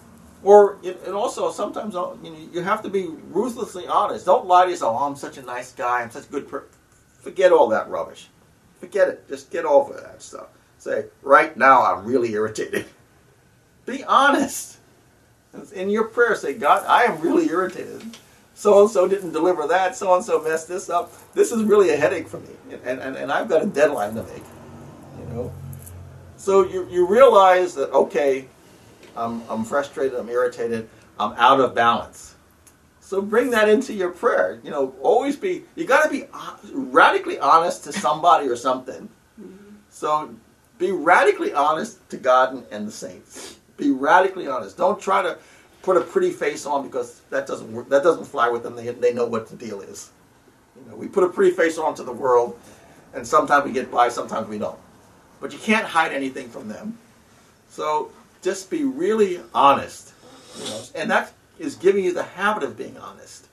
or and also sometimes you know you have to be ruthlessly honest. Don't lie to yourself. Oh, I'm such a nice guy. I'm such a good person. Forget all that rubbish. Forget it. Just get over that stuff. Say right now I'm really irritated. Be honest. In your prayer, say God, I am really irritated. so and so didn't deliver that, so and so messed this up. This is really a headache for me, and, and, and I've got a deadline to make, you know. So you, you realize that, okay, I'm, I'm frustrated, I'm irritated, I'm out of balance. So bring that into your prayer. You know, always be, you got to be radically honest to somebody or something. Mm-hmm. So be radically honest to God and, and the saints. Be radically honest. Don't try to put a pretty face on because that doesn't work. That doesn't fly with them. They, they know what the deal is. You know, we put a pretty face on to the world, and sometimes we get by, sometimes we don't. But you can't hide anything from them. So just be really honest. You know, and that is giving you the habit of being honest.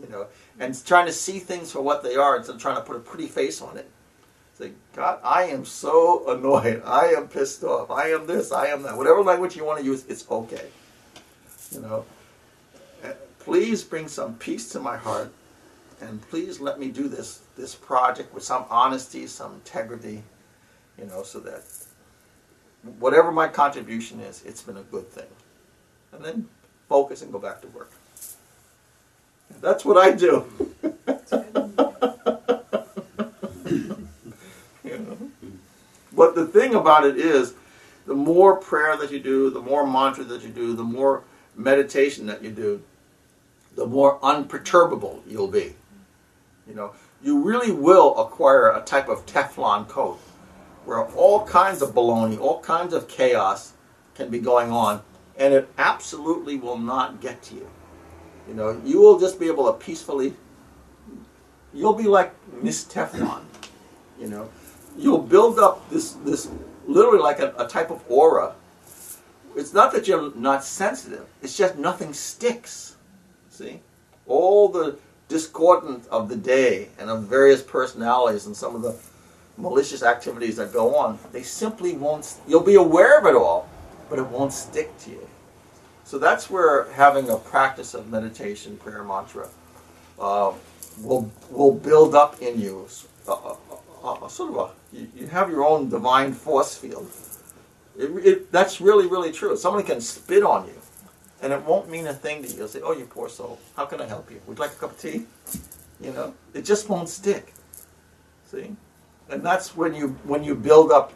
You know, and trying to see things for what they are instead of trying to put a pretty face on it. Say, God, I am so annoyed. I am pissed off. I am this. I am that. Whatever language you want to use, it's okay. You know, uh, please bring some peace to my heart, and please let me do this this project with some honesty, some integrity. You know, so that whatever my contribution is, it's been a good thing. And then focus and go back to work. That's what I do. But the thing about it is, the more prayer that you do, the more mantra that you do, the more meditation that you do, the more unperturbable you'll be. You know, you really will acquire a type of Teflon coat where all kinds of baloney, all kinds of chaos can be going on, and it absolutely will not get to you. You know, you will just be able to peacefully. You'll be like Miss Teflon. You know, you'll build up this this literally like a, a type of aura it's not that you're not sensitive. It's just nothing sticks. See? All the discordant of the day and of various personalities and some of the malicious activities that go on, they simply won't, you'll be aware of it all, but it won't stick to you. So that's where having a practice of meditation, prayer, mantra, uh, will, will build up in you a, a, a, sort of a, you, you have your own divine force field it, it, that's really, really true. Someone can spit on you, and it won't mean a thing to you. You'll say, "Oh, you poor soul. How can I help you? Would you like a cup of tea?" You know, it just won't stick. See, and that's when you when you build up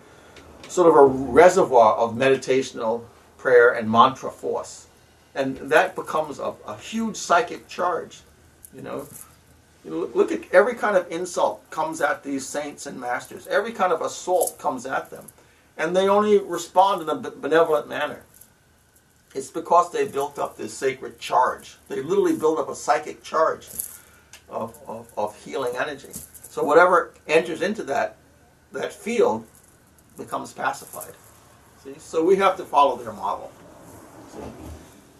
sort of a reservoir of meditational prayer and mantra force, and that becomes a, a huge psychic charge. You know, look at every kind of insult comes at these saints and masters. Every kind of assault comes at them and they only respond in a benevolent manner. It's because they built up this sacred charge. They literally built up a psychic charge of, of, of healing energy. So whatever enters into that that field becomes pacified. See? So we have to follow their model. See?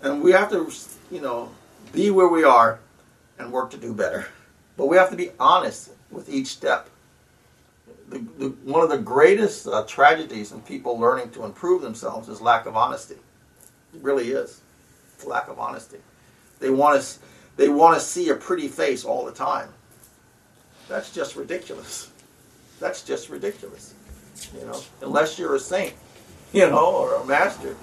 And we have to, you know, be where we are and work to do better. But we have to be honest with each step the, the, one of the greatest uh, tragedies in people learning to improve themselves is lack of honesty. It really is. Lack of honesty. They want to they want to see a pretty face all the time. That's just ridiculous. That's just ridiculous. You know, unless you're a saint, you know, or a master,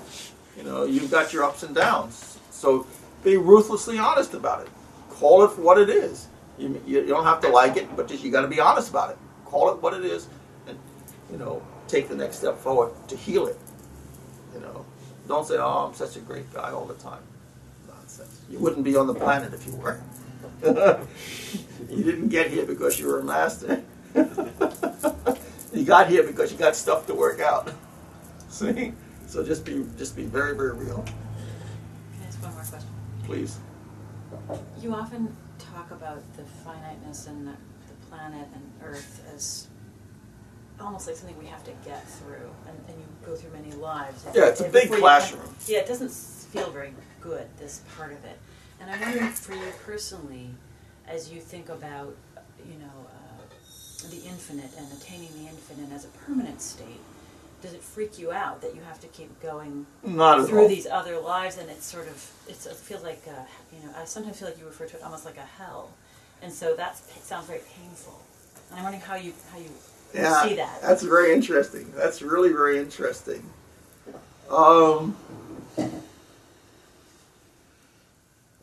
you know, you've got your ups and downs. So be ruthlessly honest about it. Call it for what it is. You, you don't have to like it, but just you got to be honest about it call it what it is, and you know, take the next step forward to heal it. You know, don't say, "Oh, I'm such a great guy all the time." Nonsense. You wouldn't be on the planet if you were. you didn't get here because you were a master. you got here because you got stuff to work out. See? So just be just be very, very real. Can I ask one more question? Please. You often talk about the finiteness and the planet and Earth as almost like something we have to get through, and, and you go through many lives. Yeah, it's a big classroom. yeah, it doesn't feel very good, this part of it. And I'm wondering for you personally, as you think about, you know, the infinite and attaining the infinite as a permanent state, does it freak you out that you have to keep going Not through all. these other lives and it's sort of it's, it feels like a, you know I sometimes feel like you refer to it almost like a hell and so that sounds very painful. And I'm wondering how you how you yeah, see that. That's very interesting. That's really very interesting. Um,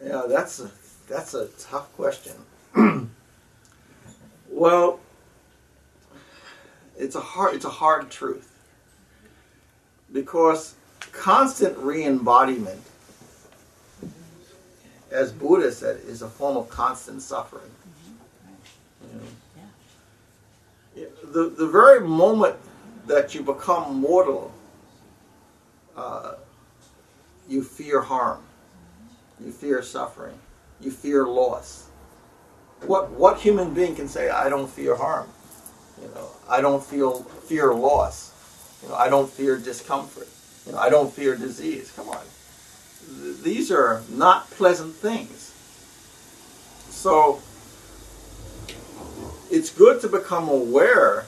yeah, that's a That's a tough question. well, it's a hard it's a hard truth. Because constant re-embodiment as Buddha said is a form of constant suffering. You know? Yeah. the, the very moment that you become mortal, uh, you fear harm, you fear suffering, you fear loss. What what human being can say I don't fear harm? You know, I don't feel fear loss. You know, I don't fear discomfort. You know, I don't fear disease. Come on, these are not pleasant things. So it's good to become aware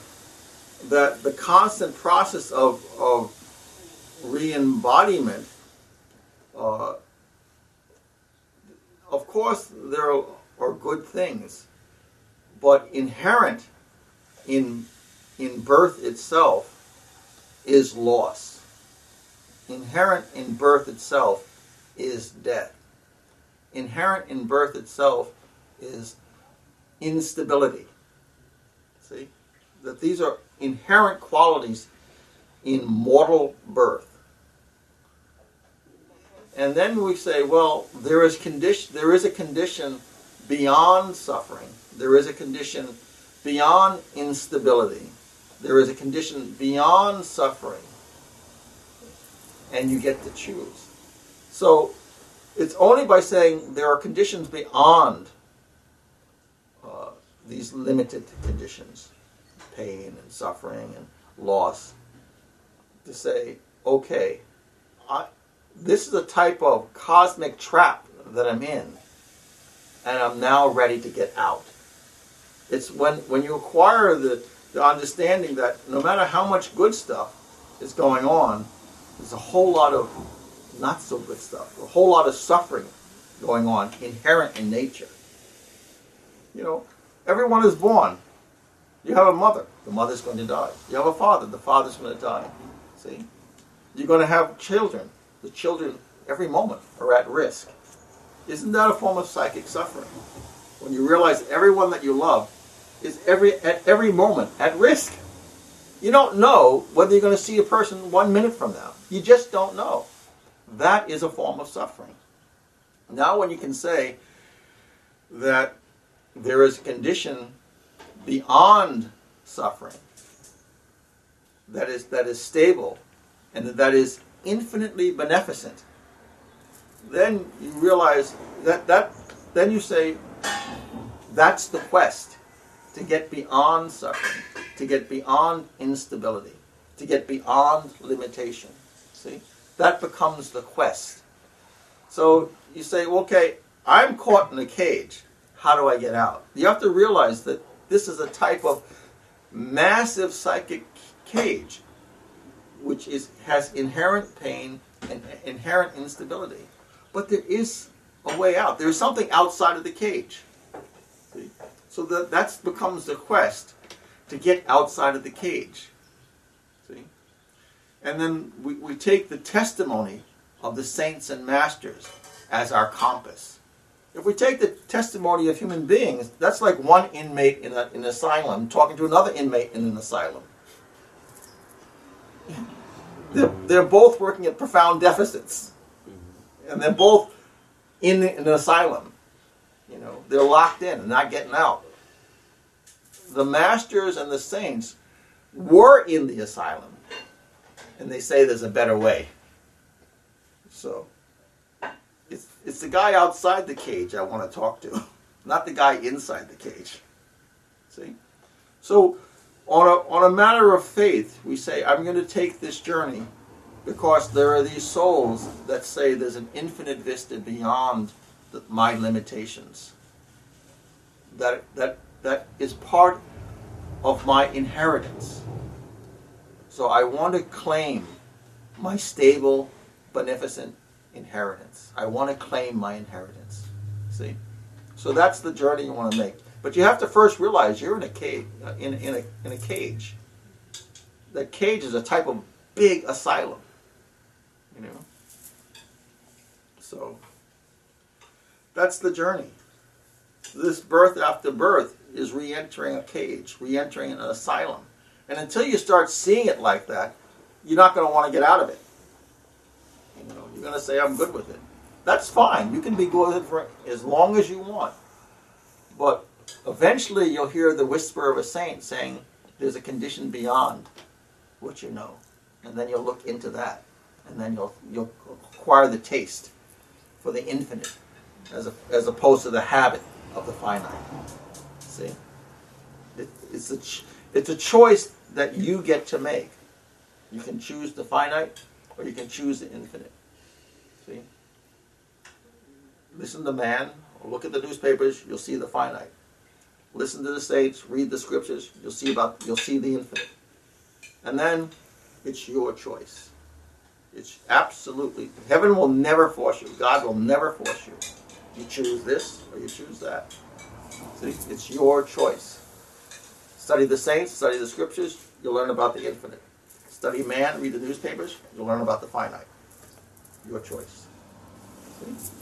that the constant process of, of re-embodiment uh, of course there are, are good things but inherent in in birth itself is loss inherent in birth itself is death inherent in birth itself is instability See? That these are inherent qualities in mortal birth. And then we say, well, there is condition there is a condition beyond suffering. There is a condition beyond instability. There is a condition beyond suffering. And you get to choose. So it's only by saying there are conditions beyond uh, these limited conditions, pain and suffering and loss, to say, okay, I, this is a type of cosmic trap that I'm in, and I'm now ready to get out. It's when, when you acquire the, the understanding that no matter how much good stuff is going on, there's a whole lot of not so good stuff, a whole lot of suffering going on inherent in nature. You know, everyone is born. You have a mother, the mother's going to die. You have a father, the father's going to die. See? You're going to have children. The children, every moment, are at risk. Isn't that a form of psychic suffering? When you realize everyone that you love is every at every moment at risk. You don't know whether you're going to see a person one minute from now. You just don't know. That is a form of suffering. Now, when you can say that there is a condition beyond suffering that is that is stable and that is infinitely beneficent, then you realize that that then you say that's the quest to get beyond suffering, to get beyond instability, to get beyond limitation. See? That becomes the quest. So you say, okay, I'm caught in a cage. How do I get out? You have to realize that this is a type of massive psychic cage which is has inherent pain and inherent instability. But there is a way out. There's something outside of the cage. See? So that that becomes the quest to get outside of the cage. See? And then we, we take the testimony of the saints and masters as our compass. If we take the testimony of human beings, that's like one inmate in, a, in an asylum talking to another inmate in an asylum. They're, they're both working at profound deficits. And they're both in, an asylum. You know, they're locked in not getting out. The masters and the saints were in the asylum. And they say there's a better way. So, it's, it's the guy outside the cage I want to talk to, not the guy inside the cage. See? So, on a, on a matter of faith, we say, I'm going to take this journey because there are these souls that say there's an infinite vista beyond the, my limitations. That, that, that is part of my inheritance. So I want to claim my stable, beneficent inheritance. I want to claim my inheritance. See? So that's the journey you want to make. But you have to first realize you're in a cage. uh, In, in, a, in a cage. That cage is a type of big asylum. You know? So that's the journey. this birth after birth is re-entering a cage, re-entering an asylum. And until you start seeing it like that, you're not going to want to get out of it. You know, you're going to say, I'm good with it. That's fine. You can be good with it for as long as you want. But eventually you'll hear the whisper of a saint saying, there's a condition beyond what you know. And then you'll look into that. And then you'll, you'll acquire the taste for the infinite as, a, as opposed to the habit of the finite. See? It, it's, a ch- it's a choice that you get to make. You can choose the finite or you can choose the infinite. See? Listen to man or look at the newspapers, you'll see the finite. Listen to the saints, read the scriptures, you'll see about you'll see the infinite. And then it's your choice. It's absolutely heaven will never force you. God will never force you. You choose this or you choose that. See? It's your choice. Study the saints, study the scriptures, you'll learn about the infinite. Study man, read the newspapers, you'll learn about the finite. Your choice. See?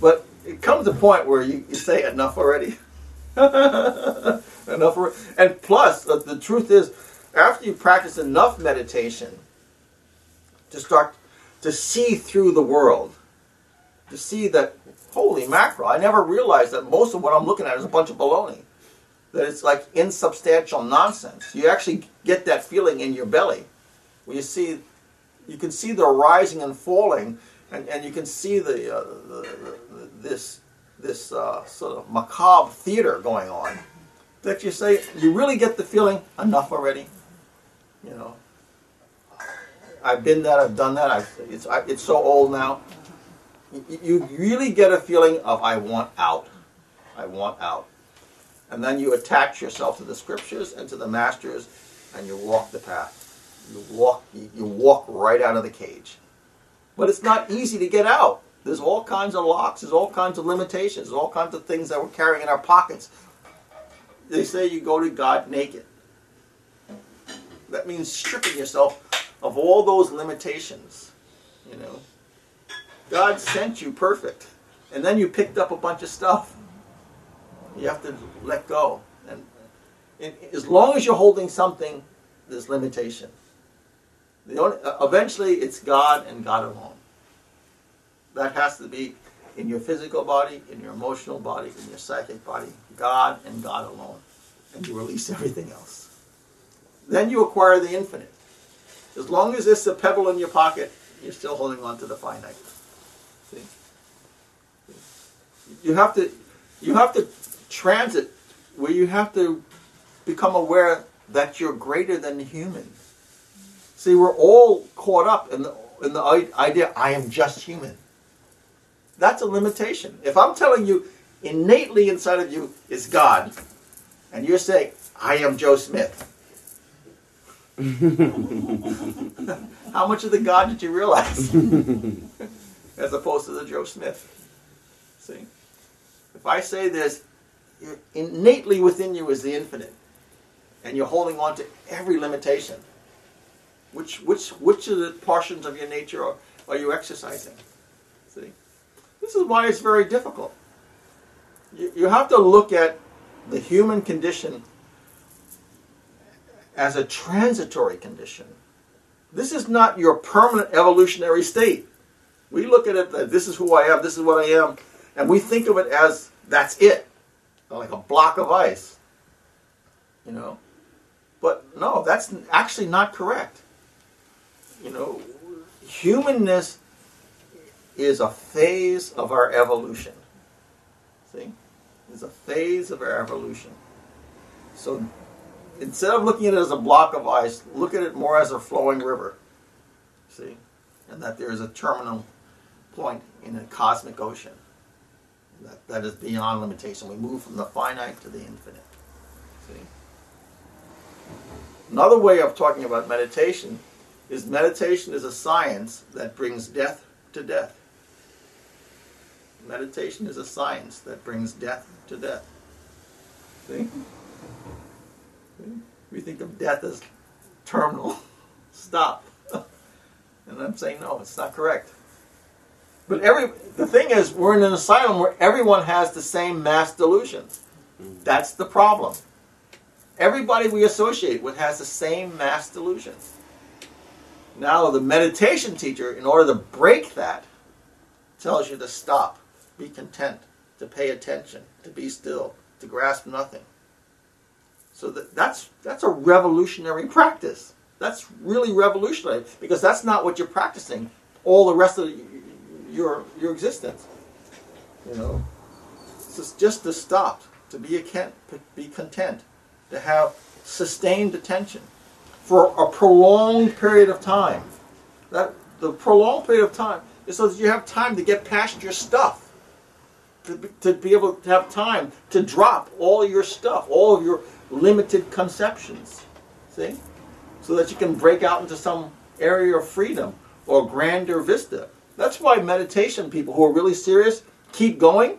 But it comes a point where you, you say enough already. enough already. And plus, the, the truth is, after you practice enough meditation to start to see through the world, to see that, holy mackerel, I never realized that most of what I'm looking at is a bunch of baloney. That it's like insubstantial nonsense. You actually get that feeling in your belly. Where you see, you can see the rising and falling, and, and you can see the, uh, the, the this this uh, sort of macabre theater going on. That you say you really get the feeling enough already. You know, I've been that, I've done that. I've, it's I, it's so old now. You, you really get a feeling of I want out. I want out. And then you attach yourself to the scriptures and to the masters, and you walk the path. You walk, you, walk right out of the cage. But it's not easy to get out. There's all kinds of locks. There's all kinds of limitations. There's all kinds of things that we're carrying in our pockets. They say you go to God naked. That means stripping yourself of all those limitations. You know, God sent you perfect, and then you picked up a bunch of stuff. You have to let go. And, and as long as you're holding something, there's limitation. The only, uh, eventually, it's God and God alone. That has to be in your physical body, in your emotional body, in your psychic body. God and God alone. And you release everything else. Then you acquire the infinite. As long as there's a pebble in your pocket, you're still holding on to the finite. See? You have to you have to transit where you have to become aware that you're greater than human. See, we're all caught up in the in the idea I am just human. That's a limitation. If I'm telling you innately inside of you is God, and you're saying, I am Joe Smith. How much of the God did you realize? As opposed to the Joe Smith. See? If I say this, innately within you is the infinite, and you're holding on to every limitation, which which which of the portions of your nature are, are you exercising? See? This is why it's very difficult. You, you have to look at the human condition as a transitory condition. This is not your permanent evolutionary state. We look at it that this is who I am, this is what I am, and we think of it as that's it, like a block of ice. You know? But no, that's actually not correct. You know, humanness is a phase of our evolution. See? It's a phase of our evolution. So instead of looking at it as a block of ice, look at it more as a flowing river. See? And that there is a terminal point in a cosmic ocean. That, that is beyond limitation. We move from the finite to the infinite. See? Another way of talking about meditation is meditation is a science that brings death to death. Meditation is a science that brings death to death. See? We think of death as terminal. Stop. and I'm saying no, it's not correct. But every the thing is, we're in an asylum where everyone has the same mass delusion. That's the problem. Everybody we associate with has the same mass delusion. Now, the meditation teacher, in order to break that, tells you to stop, be content, to pay attention, to be still, to grasp nothing. So that, that's that's a revolutionary practice. That's really revolutionary because that's not what you're practicing all the rest of your your existence. You know, it's just to stop, to be a, be content, to have sustained attention for a prolonged period of time. That the prolonged period of time is so that you have time to get past your stuff. To to be able to have time to drop all your stuff, all of your limited conceptions. See? So that you can break out into some area of freedom or grander vista. That's why meditation people who are really serious keep going.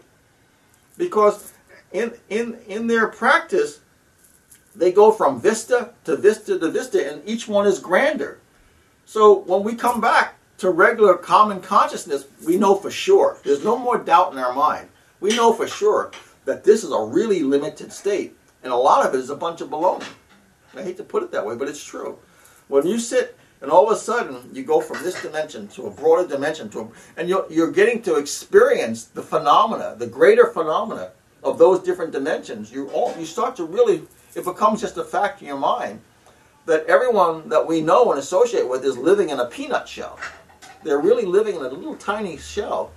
Because in in in their practice, they go from vista to vista to vista, and each one is grander. So when we come back to regular common consciousness, we know for sure. There's no more doubt in our mind. We know for sure that this is a really limited state. And a lot of it is a bunch of baloney. I hate to put it that way, but it's true. When you sit and all of a sudden you go from this dimension to a broader dimension to a, and you're, you're getting to experience the phenomena, the greater phenomena of those different dimensions, you all you start to really if it becomes just a fact in your mind that everyone that we know and associate with is living in a peanut shell. They're really living in a little tiny shell.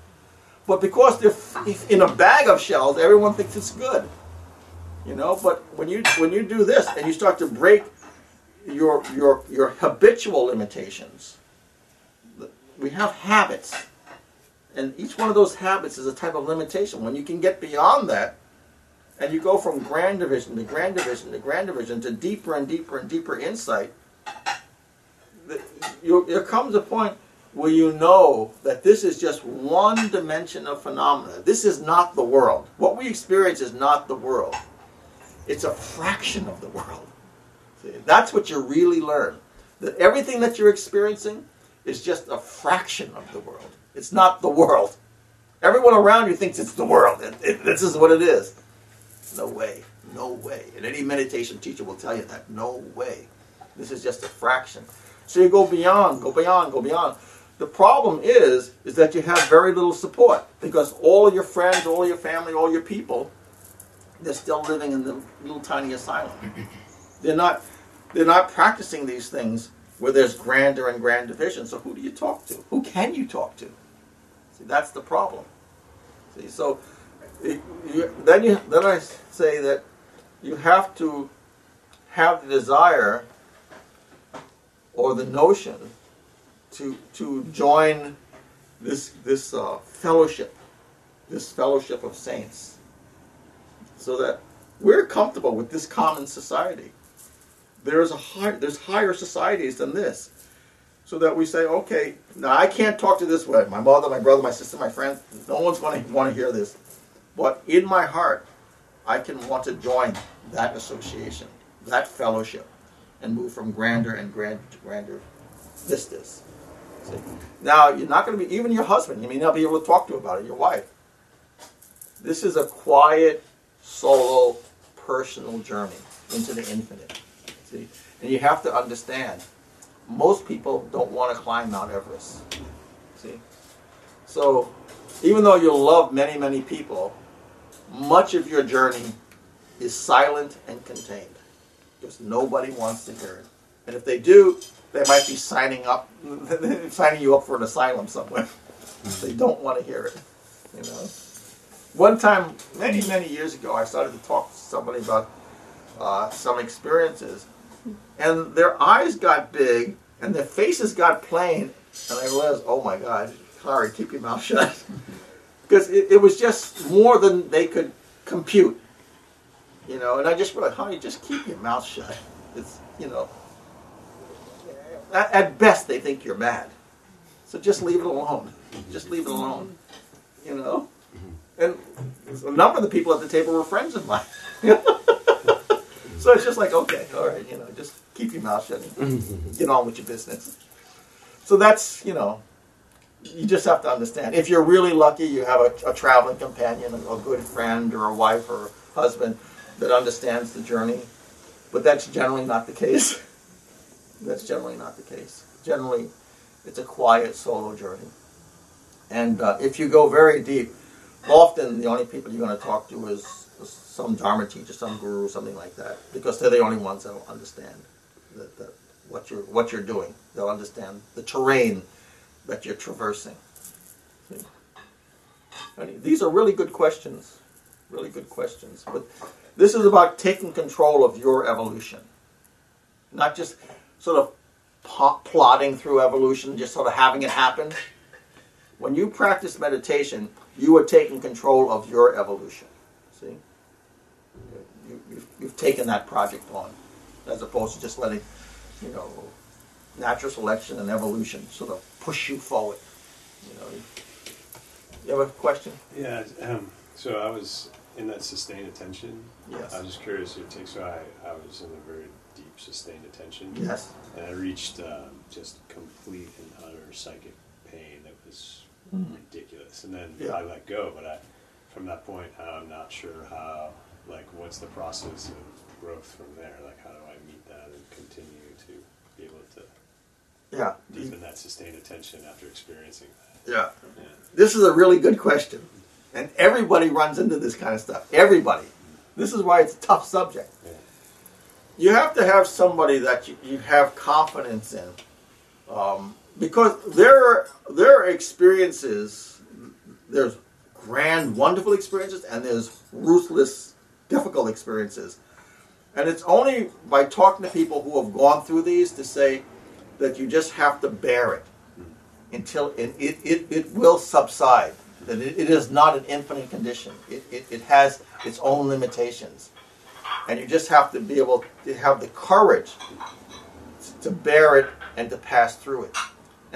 But because they're in a bag of shells, everyone thinks it's good. You know, but when you when you do this and you start to break your your your habitual limitations, we have habits. And each one of those habits is a type of limitation. When you can get beyond that, and you go from grand division to grand division to grand division to deeper and deeper and deeper insight, there comes a point where you know that this is just one dimension of phenomena. This is not the world. What we experience is not the world. It's a fraction of the world. See, that's what you really learn. That everything that you're experiencing is just a fraction of the world. It's not the world. Everyone around you thinks it's the world. It, it, this is what it is. No way. No way. And any meditation teacher will tell you that. No way. This is just a fraction. So you go beyond, go beyond, go beyond. The problem is, is that you have very little support because all your friends, all your family, all your people, they're still living in the little tiny asylum. They're not, they're not practicing these things where there's grander and grander vision. So who do you talk to? Who can you talk to? See, that's the problem. See, so you, then you then I say that you have to have the desire or the notion to to join this this uh, fellowship, this fellowship of saints, so that we're comfortable with this common society. There's a high, there's higher societies than this, so that we say, okay, now I can't talk to this way. My mother, my brother, my sister, my friend. No one's going to want to hear this. But in my heart, I can want to join that association, that fellowship, and move from grander and grander to grander vistas. Now, you're not going to be, even your husband, you may not be able to talk to about it, your wife. This is a quiet, solo, personal journey into the infinite. See? And you have to understand, most people don't want to climb Mount Everest. See? So, even though you'll love many, many people, much of your journey is silent and contained because nobody wants to hear it. And if they do, they might be signing up, signing you up for an asylum somewhere. they don't want to hear it. You know. One time, many many years ago, I started to talk to somebody about uh, some experiences, and their eyes got big and their faces got plain, and I realized, oh my God, sorry, keep your mouth shut because it, it, was just more than they could compute. You know, and I just realized, honey, just keep your mouth shut. It's, you know, at, at best they think you're mad. So just leave it alone. Just leave it alone. You know? And a number of the people at the table were friends of mine. so it's just like, okay, all right, you know, just keep your mouth shut and get on with your business. So that's, you know, you just have to understand. If you're really lucky, you have a, a traveling companion, a, a good friend, or a wife or a husband that understands the journey. But that's generally not the case. that's generally not the case. Generally, it's a quiet solo journey. And uh, if you go very deep, often the only people you're going to talk to is some Dharma teacher, some guru, something like that, because they're the only ones that will understand that, that what you're what you're doing. They'll understand the terrain that you're traversing. these are really good questions, really good questions. But this is about taking control of your evolution, not just sort of plodding through evolution, just sort of having it happen. When you practice meditation, you are taking control of your evolution. See, you, you've, you've taken that project on, as opposed to just letting, you know, natural selection and evolution sort of push you forward. You know, you have a question? Yeah. Um, so I was in that sustained attention. Yes. I was just curious. It takes. So I, I was in a very deep sustained attention. Yes. And I reached um, just complete and utter psychic pain that was. Ridiculous. And then yeah. I let go. But I, from that point, I'm not sure how. Like, what's the process of growth from there? Like, how do I meet that and continue to be able to yeah. Deepen that sustained attention after experiencing that. Yeah. yeah. This is a really good question. And everybody runs into this kind of stuff. Everybody. This is why it's a tough subject. Yeah. You have to have somebody that you, you have confidence in. Um, because there, there are experiences, there's grand, wonderful experiences, and there's ruthless, difficult experiences. And it's only by talking to people who have gone through these to say, that you just have to bear it until it, it, it, it will subside. That it, it is not an infinite condition. It, it, it has its own limitations. And you just have to be able to have the courage to bear it and to pass through it.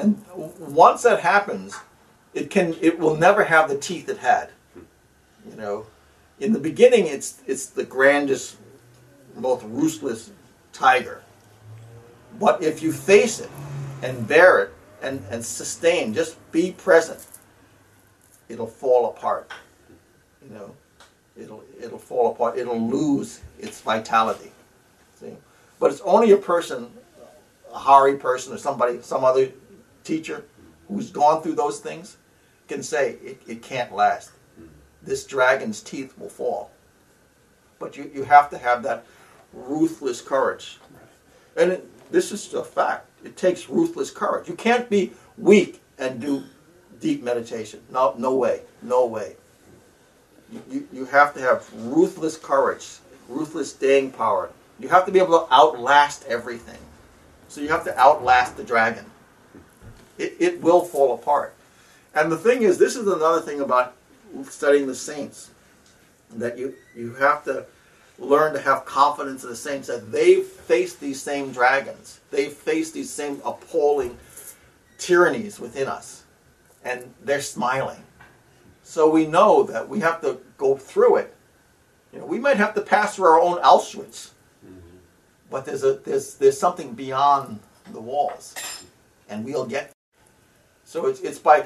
And once that happens, it can it will never have the teeth it had. You know, in the beginning, it's it's the grandest, most ruthless tiger. But if you face it and bear it and, and sustain, just be present, it'll fall apart. You know, it'll it'll fall apart. It'll lose its vitality. See, but it's only a person, a Hari person, or somebody, some other teacher who's gone through those things can say it, it can't last. This dragon's teeth will fall. But you, you have to have that ruthless courage. And it, this is a fact. It takes ruthless courage. You can't be weak and do deep meditation. No, no way. No way. You, you, you have to have ruthless courage, ruthless staying power. You have to be able to outlast everything. So you have to outlast the dragon. It, it will fall apart. And the thing is, this is another thing about studying the saints that you, you have to learn to have confidence in the saints that they've faced these same dragons. They've faced these same appalling tyrannies within us. And they're smiling. So we know that we have to go through it. You know, we might have to pass through our own Auschwitz. Mm-hmm. But there's a there's there's something beyond the walls. And we'll get so it's it's by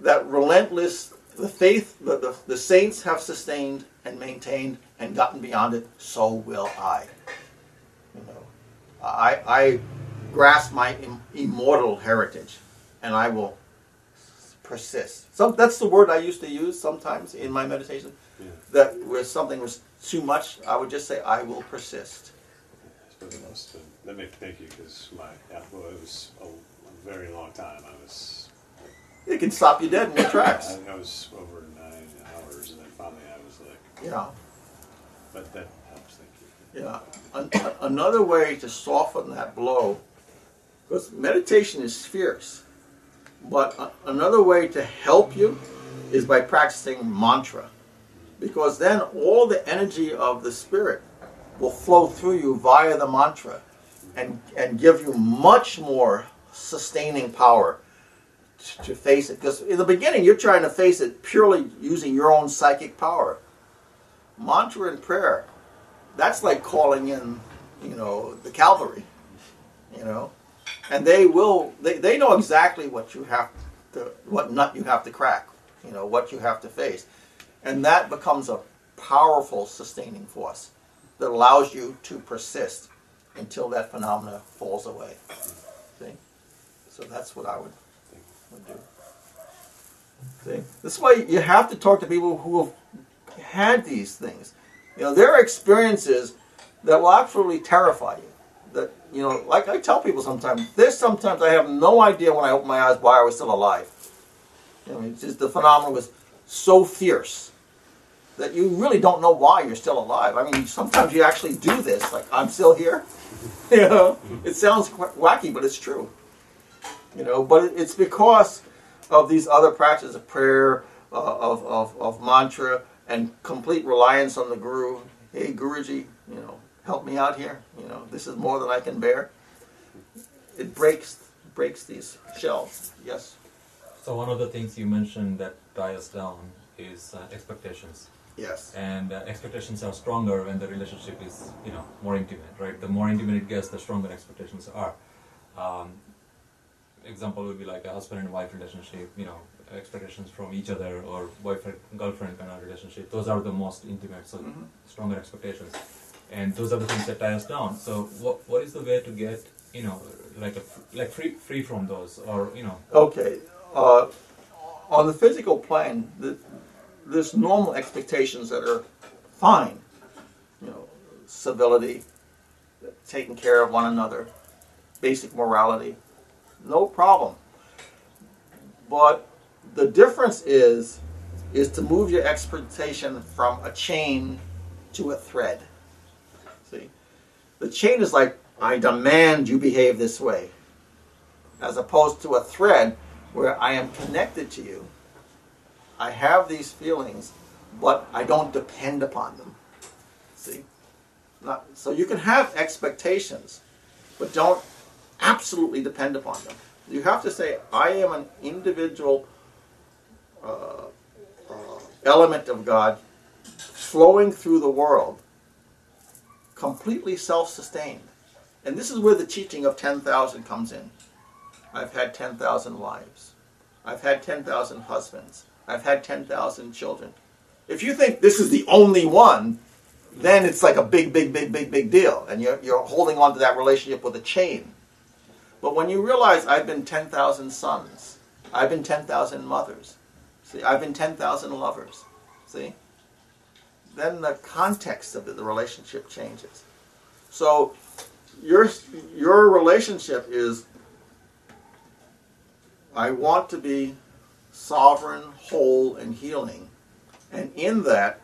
that relentless the faith that the, the saints have sustained and maintained and gotten beyond it, so will I. You know, I, I grasp my Im- immortal heritage, and I will persist. Some, that's the word I used to use sometimes in my meditation. Yeah. That where something was too much, I would just say, "I will persist." That makes uh, me thank you because my uh, well, it was a, a, very long time. I was. It can stop you dead in your tracks. I, I was over nine hours, and then finally I was like. Yeah. But that helps, thank you. Yeah. An- another way to soften that blow, because meditation is fierce, but a- another way to help you is by practicing mantra. Because then all the energy of the spirit will flow through you via the mantra and, and give you much more sustaining power to, to face it. Because in the beginning, you're trying to face it purely using your own psychic power mantra and prayer, that's like calling in, you know, the cavalry, you know, and they will, they, they know exactly what you have the, what nut you have to crack, you know, what you have to face. And that becomes a powerful sustaining force that allows you to persist until that phenomena falls away. See? So that's what I would, would do. See? This way you have to talk to people who have had these things. You know, there are experiences that will absolutely terrify you. That you know, like I tell people sometimes, there's sometimes I have no idea when I open my eyes why I was still alive. You know, just the phenomenon was so fierce that you really don't know why you're still alive. I mean, sometimes you actually do this, like I'm still here. you know, it sounds wacky, but it's true. You know, but it's because of these other practices of prayer, uh, of, of, of mantra, and complete reliance on the guru. Hey, Guruji, you know, help me out here. You know, this is more than I can bear. It breaks breaks these shells. Yes. So one of the things you mentioned that tie us down is uh, expectations. Yes. And uh, expectations are stronger when the relationship is, you know, more intimate, right? The more intimate it gets, the stronger expectations are. Um, example would be like a husband and wife relationship, you know, expectations from each other or boyfriend girlfriend kind of relationship. Those are the most intimate, so Mhm. stronger expectations, and those are the things that tie us down. So what what is the way to get you know like a like free free from those or you know Okay. Uh, on the physical plane, the, there's normal expectations that are fine. You know, civility, taking care of one another, basic morality, no problem. But the difference is is to move your expectation from a chain to a thread. See, the chain is like I demand you behave this way, as opposed to a thread where I am connected to you. I have these feelings, but I don't depend upon them. See? Not, so you can have expectations, but don't absolutely depend upon them. You have to say, I am an individual uh, uh, element of God flowing through the world, completely self sustained. And this is where the teaching of 10,000 comes in. I've had 10,000 wives. I've had 10,000 husbands. I've had 10,000 children. If you think this is the only one, then it's like a big, big, big, big, big deal. And you're, you're holding on to that relationship with a chain. But when you realize I've been 10,000 sons, I've been 10,000 mothers, see, I've been 10,000 lovers, see, then the context of the, relationship changes. So your, your relationship is I want to be sovereign, whole, and healing. And in that,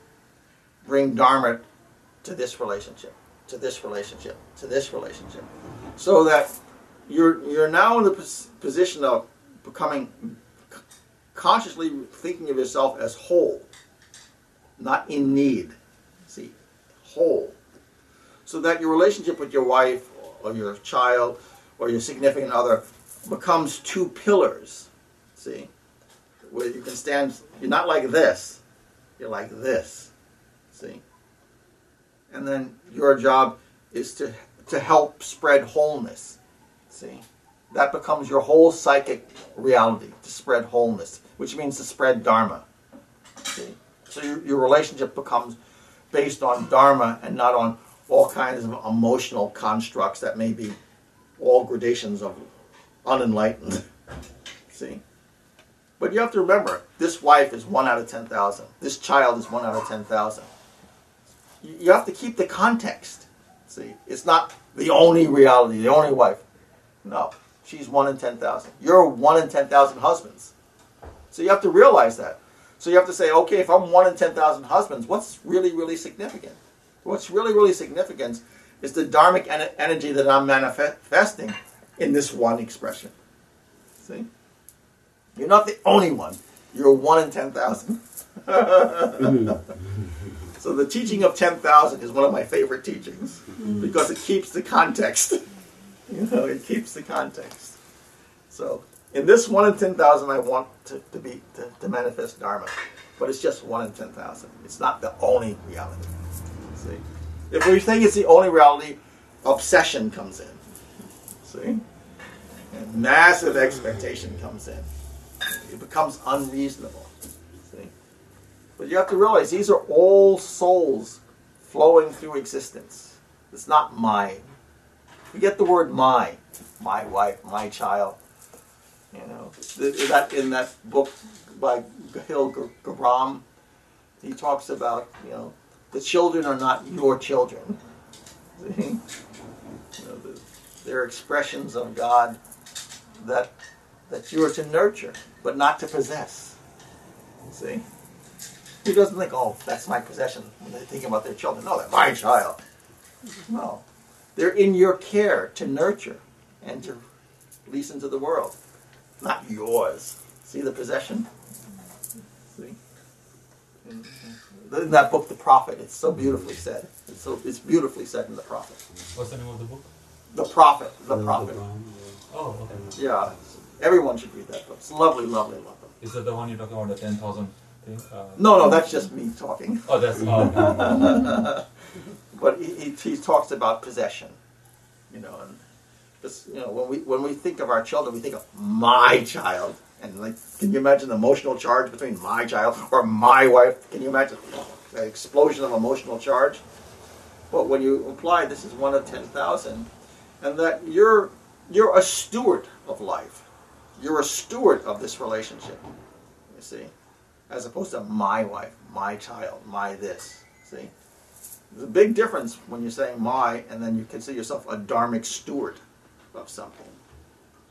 bring Dharma to this relationship, to this relationship, to this relationship. So that you're, you're now in the pos- position of becoming consciously thinking of yourself as whole, not in need. See, whole. So that your relationship with your wife or your child or your significant other becomes two pillars. See? Where you can stand, you're not like this, you're like this. See? And then your job is to, to help spread wholeness. See? That becomes your whole psychic reality, to spread wholeness, which means to spread Dharma. See? So your, your relationship becomes based on Dharma and not on all kinds of emotional constructs that may be all gradations of unenlightened. See? But you have to remember, this wife is one out of 10,000. This child is one out of 10,000. You you have to keep the context. See? It's not the only reality, the only wife. No. She's one in 10,000. You're one in 10,000 husbands. So you have to realize that. So you have to say, okay, if I'm one in 10,000 husbands, what's really, really significant? What's really, really significant is the dharmic en- energy that I'm manifesting in this one expression. See? You're not the only one. You're one in 10,000. so the teaching of 10,000 is one of my favorite teachings mm. because it keeps the context. You know, it keeps the context. So in this one in 10,000, I want to, to be to, to manifest Dharma. But it's just one in 10,000. It's not the only reality. See? If we think it's the only reality, obsession comes in. See? And massive expectation comes in. it becomes unreasonable. See? But you have to realize these are all souls flowing through existence. It's not mine. Forget the word my. My wife, my child. You know, that in that book by Kahlil G- Gibran, he talks about, you know, the children are not your children. You know, they're expressions of God that that you are to nurture, but not to possess. See? He doesn't think, oh, that's my possession when they think about their children. No, they're my child. No. They're in your care to nurture and to release into the world. Not yours. See the possession? See? In that book, The Prophet, it's so beautifully said. It's so it's beautifully said in The Prophet. What's the name of the book? The Prophet, The Prophet. Oh, okay. Yeah. Everyone should read that book. It's lovely, lovely, lovely. Is that the one you're talking about, the 10,000 thing? Uh, No, no, that's just me talking. Oh, that's. Oh, okay. But he, he, talks about possession, you know, and you know when we when we think of our children, we think of my child, and like, can you imagine the emotional charge between my child or my wife? Can you imagine an explosion of emotional charge? But when you apply this is one of ten thousand, and that you're you're a steward of life, you're a steward of this relationship. You see, as opposed to my wife, my child, my this. See. There's a big difference when you're saying my and then you consider yourself a dharmic steward of something.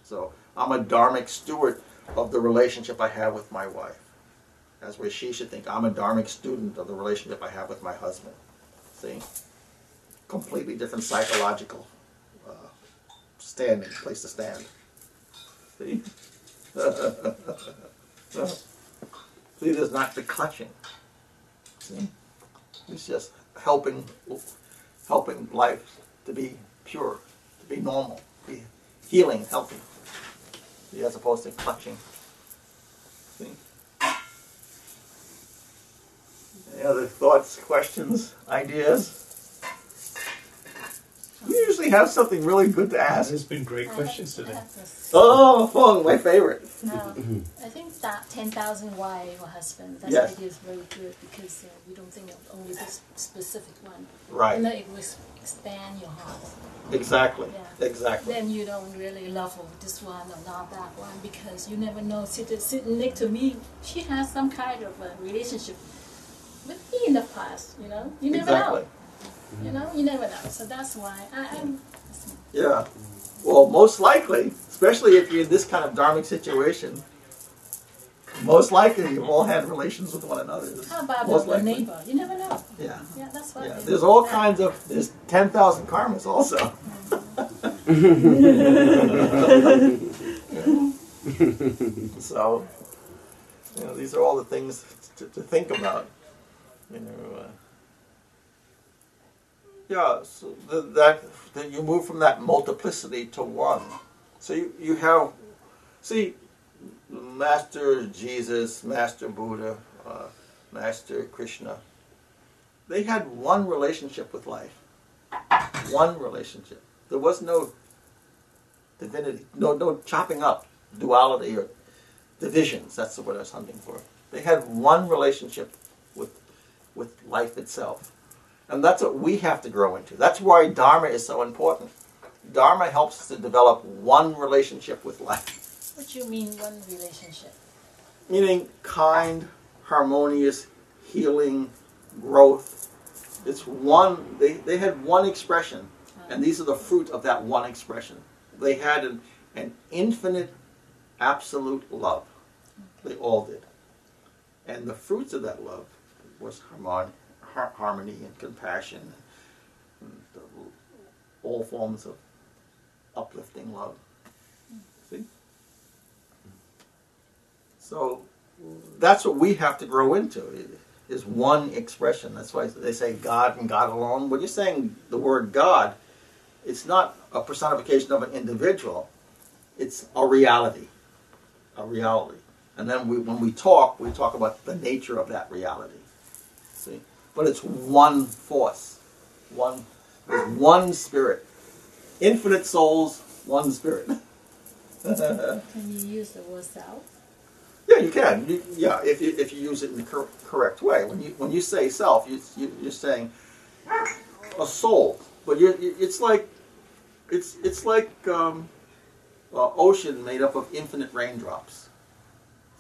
So I'm a dharmic steward of the relationship I have with my wife. That's where she should think I'm a dharmic student of the relationship I have with my husband. See? Completely different psychological uh, standing, place to stand. See? See, there's not the clutching. See? It's just helping, helping life to be pure, to be normal, be healing, healthy, as opposed to clutching. See? Any other thoughts, questions, ideas? You usually have something really good to ask. There's been great questions I today. Oh, oh, my favorite. Um, I think that 10,000 wife or husband, that Yes. idea is very good because uh, we don't think of only this specific one. Right. And then it will s- expand your heart. Exactly. Yeah. Exactly. Then you don't really love this one or not that one because you never know. Sit, sitting next to me, she has some kind of a relationship with me in the past, you know? You never Exactly. You know, you never know. So that's why I, I'm. Yeah. Well, most likely, especially if you're in this kind of dharmic situation, most likely you've all had relations with one another. How about most likely. neighbor? You never know. Yeah. Yeah, that's why. Yeah. There's all kinds of there's ten thousand karmas also. so, you know, these are all the things to, to think about. You know. Uh, yeah, so th- that that you move from that multiplicity to one. So you, you have, see, Master Jesus, Master Buddha, uh, Master Krishna. They had one relationship with life. One relationship. There was no divinity, no no chopping up, duality or divisions. That's the word I was hunting for. They had one relationship with with life itself. And that's what we have to grow into. That's why Dharma is so important. Dharma helps us to develop one relationship with life. What do you mean one relationship? Meaning kind, harmonious, healing, growth. It's one, they, they had one expression, uh-huh. and these are the fruit of that one expression. They had an, an infinite, absolute love. They all did. And the fruits of that love was harmon- har- harmony and compassion, and all forms of uplifting love. See? So that's what we have to grow into is one expression. That's why they say God and God alone. When you're saying the word God, it's not a personification of an individual. It's a reality, a reality. And then we, when we talk, we talk about the nature of that reality. But it's one force, one, there's one spirit, infinite souls, one spirit. Can you use the word self? Yeah, you can. You, yeah, if you, if you use it in the cor- correct way. When you when you say self, you, you you're saying a soul, but you're, it's like it's it's like um, ocean made up of infinite raindrops.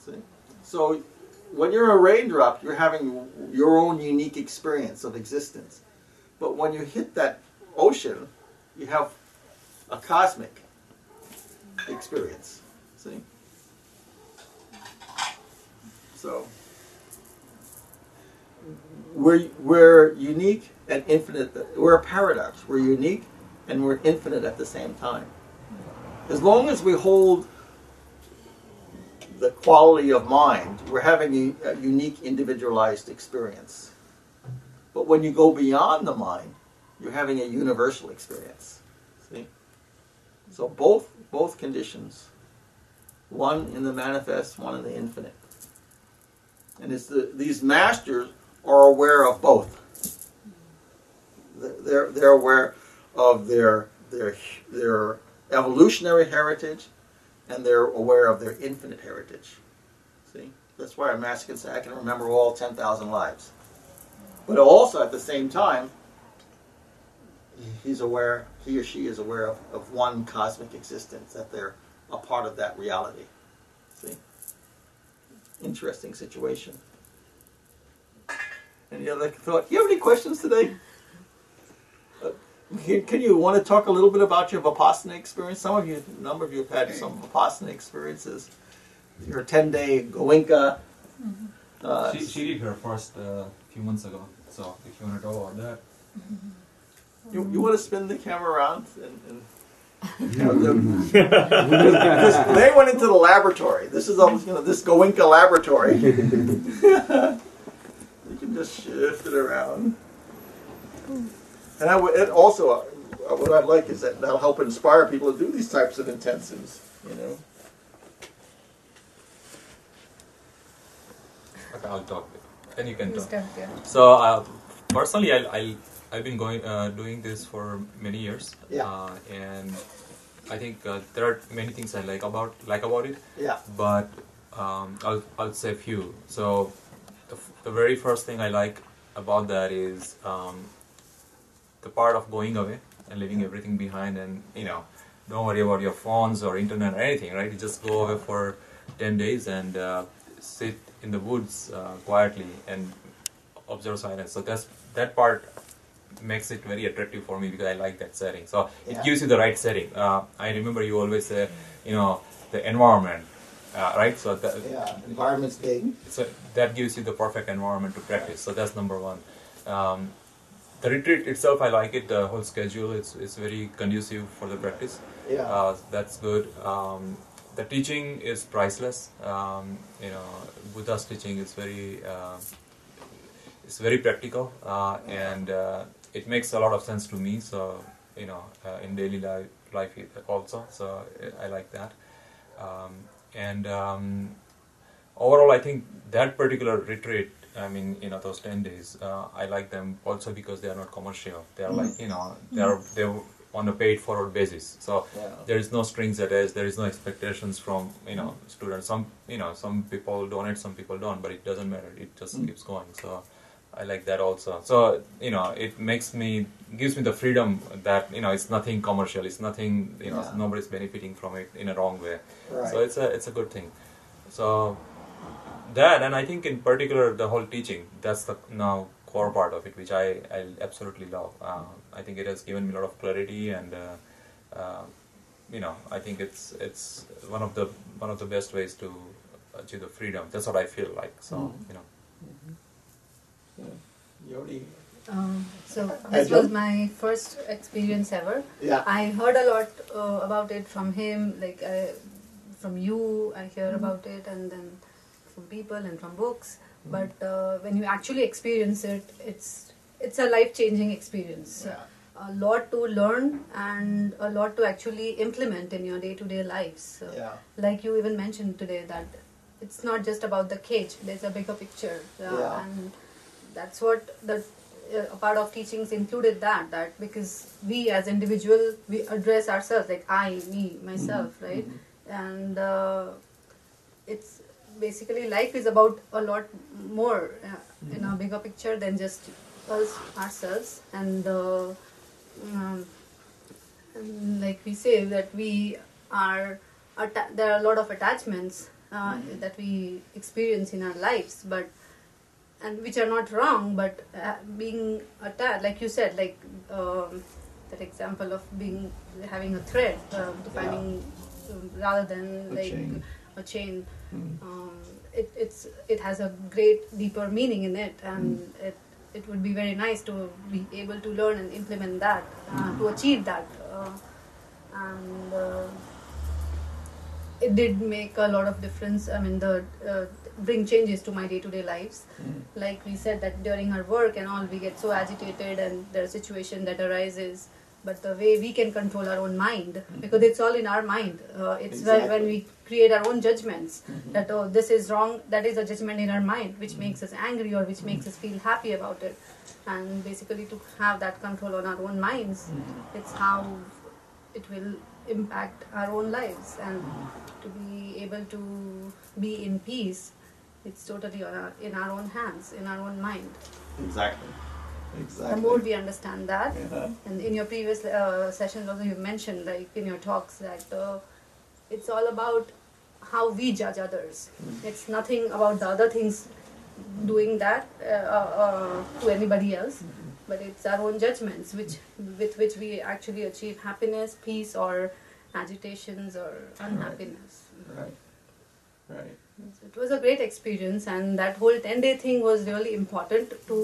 See, so when you're a raindrop, you're having your own unique experience of existence. But when you hit that ocean, you have a cosmic experience. See. So we're we're unique and infinite. We're a paradox. We're unique and we're infinite at the same time. As long as we hold the quality of mind, we're having a, unique, individualized experience. But when you go beyond the mind, you're having a universal experience. See? So both both conditions, one in the manifest, one in the infinite. And it's the, these masters are aware of both. They're, they're aware of their, their, their evolutionary heritage and they're aware of their infinite heritage. See? That's why a master can say, I can remember all 10,000 lives. But also at the same time, he's aware, he or she is aware of, of one cosmic existence, that they're a part of that reality. See? Interesting situation. Any other thought? You have any questions today? Can, can you want to talk a little bit about your Vipassana experience? Some of you, a number of you have had some Vipassana experiences. Your 10 day Goenka. Uh, she, she did her first uh, few months ago. So if you want to talk about that. you, you want to spin the camera around and, and because they went into the laboratory. This is a, you know this Goenka laboratory. you can just shift it around. And I would, and also, uh, what I'd like is that that'll help inspire people to do these types of intensives. You know. Okay, I'll talk. Then you can You talk. start there. So uh, personally, I, I I've been going uh, doing this for many years. Yeah. Uh, and I think uh, there are many things I like about like about it. Yeah. But um, I'll I'll say a few. So the, f- the very first thing I like about that is um, the part of going away and leaving everything behind, and you know, don't worry about your phones or internet or anything, right? You just go away for ten days and uh, sit in the woods uh, quietly and observe silence. So that's that part makes it very attractive for me because I like that setting. So Yeah. it gives you the right setting. Uh, I remember you always say, you know, the environment, uh, right? So that, Yeah. Environment's big. so that gives you the perfect environment to practice. So that's number one. Um, the retreat itself, I like it. The whole schedule, it's it's very conducive for the practice. Yeah. Uh, that's good. Um, the teaching is priceless. Um, you know, Buddha's teaching is very uh, it's very practical uh, and uh, it makes a lot of sense to me. So you know, uh, in daily life, life also. So I I like that. Um, and um, overall, I think that particular retreat. I mean, you know, those ten days, uh, I like them also because they are not commercial. They are like, you know, they are they're on a paid forward basis. So Yeah. there is no strings attached. There is no expectations from you know students. Some you know some people donate, some people don't, but it doesn't matter. It just Mm. keeps going. So I like that also. So you know, it makes me gives me the freedom that you know it's nothing commercial. It's nothing you know Yeah. nobody's benefiting from it in a wrong way. Right. So it's a it's a good thing. So that and I think in particular the whole teaching that's the now core part of it which I, I absolutely love. Uh, I think it has given me a lot of clarity and uh, uh, you know I think it's it's one of the one of the best ways to achieve the freedom. That's what I feel like. So Mhm. you know. Yodi. Um, so this was my first experience ever. Yeah. I heard a lot uh, about it from him, like uh, from you. I hear about it, and then from people and from books. But uh, when you actually experience it, it's it's a life changing experience. Yeah. A lot to learn and a lot to actually implement in your day to day lives. So Yeah. like you even mentioned today that it's not just about the cage there's a bigger picture uh, Yeah. and that's what the uh, a part of teachings included that that because we as individual we address ourselves like i me myself right and uh, it's basically life is about a lot more uh, in a bigger picture than just us ourselves. And uh, um, and like we say that we are atta- there are a lot of attachments uh, that we experience in our lives but and which are not wrong but uh, being attached like you said like um, that example of being having a thread uh, defining um, rather than A like chain. A chain Mm. um, it, it's it has a great deeper meaning in it and Mm. it it would be very nice to be able to learn and implement that uh, to achieve that uh, and uh, it did make a lot of difference i mean the uh, bring changes to my day-to-day lives Mm. like we said that during our work and all we get so agitated and there's a situation that arises but the way we can control our own mind mm-hmm. because it's all in our mind. Uh, it's when, when we create our own judgments mm-hmm. that oh this is wrong that is a judgment in our mind which mm-hmm. makes us angry or which makes us feel happy about it. And basically to have that control on our own minds it's how it will impact our own lives. And to be able to be in peace it's totally on our, in our own hands in our own mind. Exactly. The more we understand that Yeah. and in your previous uh, sessions also you mentioned like in your talks that uh, it's all about how we judge others it's nothing about the other things doing that uh, uh, uh, to anybody else but it's our own judgments which with which we actually achieve happiness peace or agitations or unhappiness Right. Right. it was a great experience and that whole 10 day thing was really important to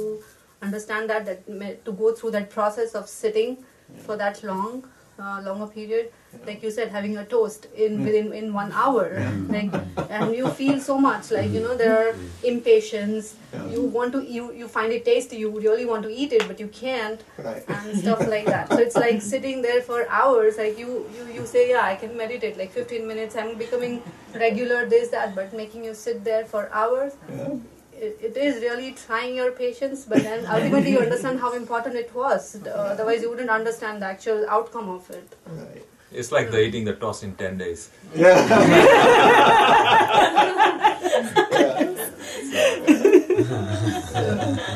understand that, that to go through that process of sitting for that long uh, longer period like you said having a toast in within in one hour like and you feel so much like you know there are impatience Yeah. you want to you you find it tasty you really want to eat it but you can't Right. and stuff like that. So it's like sitting there for hours. Like you, you, you say, yeah, I can meditate like 15 minutes. I'm becoming regular, this, that. But making you sit there for hours, Yeah. It, it is really trying your patience. But then ultimately you understand how important it was. Uh, otherwise you wouldn't understand the actual outcome of it. Right. It's like the eating the toast in 10 days. Yeah.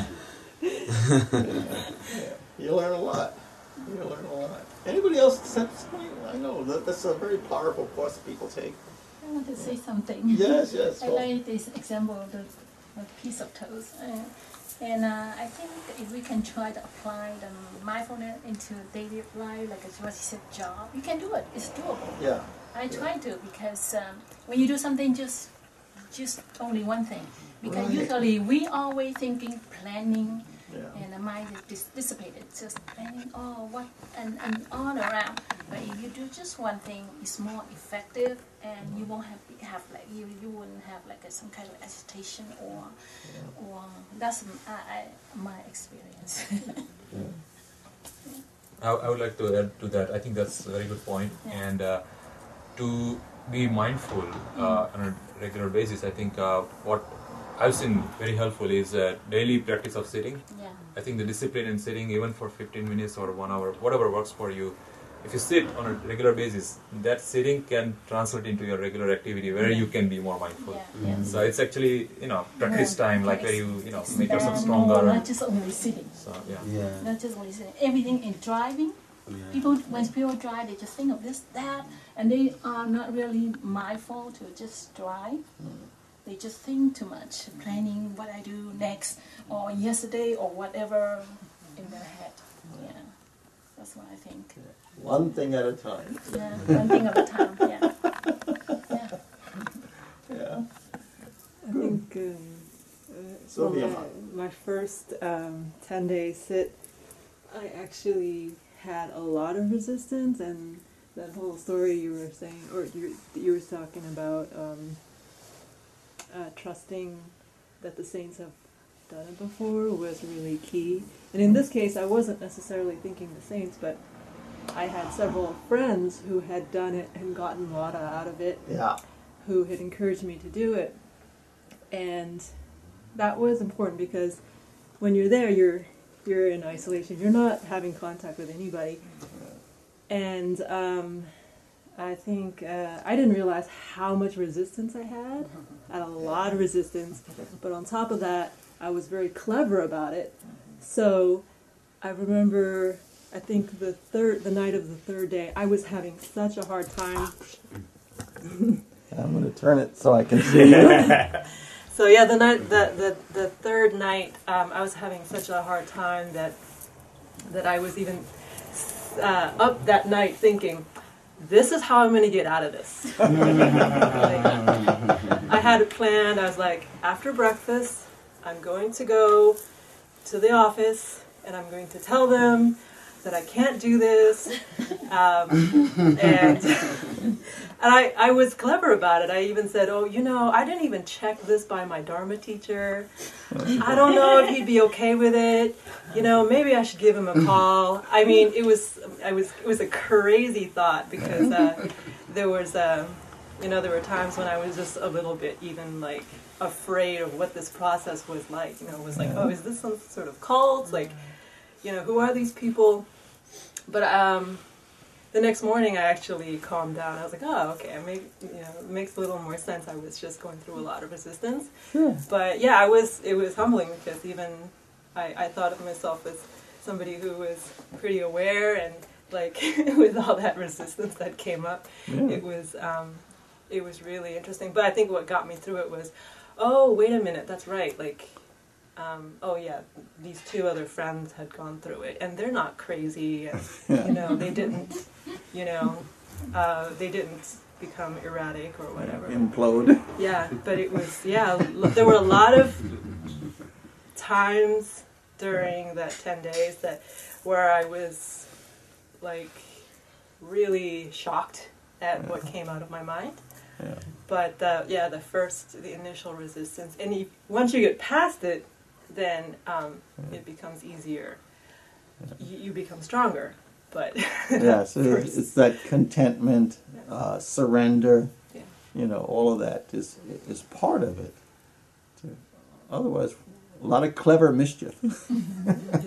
You learn a lot. You learn a lot. Anybody else sense this point? I know that that's a very powerful course people take. I want to say something. Yes, yes. I well, like this example of the, the piece of toast. Uh, and uh, I think if we can try to apply the mindfulness into daily life, like as what you said, job, you can do it. It's doable. Yeah. I try to because um, when you do something, just just only one thing. Because Right. usually we always thinking, planning, Yeah. and the mind is dis- dissipated, just planning, oh, what, and, and all around. But if you do just one thing, it's more effective, and you won't have have like you you wouldn't have like a, some kind of agitation or or that's m- I, I, my experience. I, I would like to add to that. I think that's a very good point. Yeah. And uh, to be mindful uh, on a regular basis, I think uh, what I've seen very helpful is uh, daily practice of sitting. yeah. I think the discipline in sitting, even for 15 minutes or one hour, whatever works for you. If you sit on a regular basis, that sitting can translate into your regular activity where you can be more mindful. Yeah, yeah. So it's actually you know practice Yeah, time, like where you you know make yourself Stand more, stronger. Not just only sitting. So yeah. Yeah. Not just only sitting. Everything in driving. yeah. People, when people drive, they just think of this, that, and they are not really mindful to just drive. They just think too much, planning what I do next, or yesterday, or whatever in their head. Yeah, that's what I think. One thing at a time. Yeah, one thing at a time. Yeah, yeah. Yeah. I think um, uh, Sylvia. for my, my first um, 10 day sit, I actually had a lot of resistance, and that whole story you were saying, or you, you were talking about um, uh, trusting that the saints have done it before was really key. And in this case, I wasn't necessarily thinking the saints, but I had several friends who had done it and gotten Wada out of it Yeah. who had encouraged me to do it. And that was important because when you're there, you're you're in isolation. You're not having contact with anybody. And um, I think uh, I didn't realize how much resistance I had. I had a lot of resistance, but on top of that, I was very clever about it. So I remember, I think the third, the night of the third day, I was having such a hard time. I'm going to turn it so I can see. So yeah, the night, the the, the third night, um, I was having such a hard time that that I was even uh, up that night thinking, "This is how I'm going to get out of this." Like, I had it planned. I was like, after breakfast, I'm going to go to the office and I'm going to tell them that I can't do this. Um, and and I, I was clever about it. I even said, oh, you know, I didn't even check this by my Dharma teacher. I don't know if he'd be okay with it. You know, maybe I should give him a call. I mean, it was, I was, it was a crazy thought because uh, there was, uh, you know, there were times when I was just a little bit even like afraid of what this process was like. You know, it was like, oh, is this some sort of cult? Like, you know, who are these people? But um, the next morning, I actually calmed down. I was like, oh, okay, it, make, you know, it makes a little more sense. I was just going through a lot of resistance. But yeah, I was. It was humbling because even I, I thought of myself as somebody who was pretty aware and like with all that resistance that came up, it was um, it was really interesting. But I think what got me through it was, oh, wait a minute, that's right. Like, um, oh yeah, these two other friends had gone through it, and they're not crazy, and you know, they didn't, you know, uh, they didn't become erratic or whatever. Implode. Yeah, but it was yeah. l- There were a lot of times during that ten days that where I was like really shocked at what came out of my mind. Yeah. But uh, yeah, the first, the initial resistance, and you, once you get past it, then um, it becomes easier. You, you become stronger, but yeah, so it's, it's that contentment, uh, surrender, Yeah. you know, all of that is is part of it. too. Otherwise, a lot of clever mischief. yeah.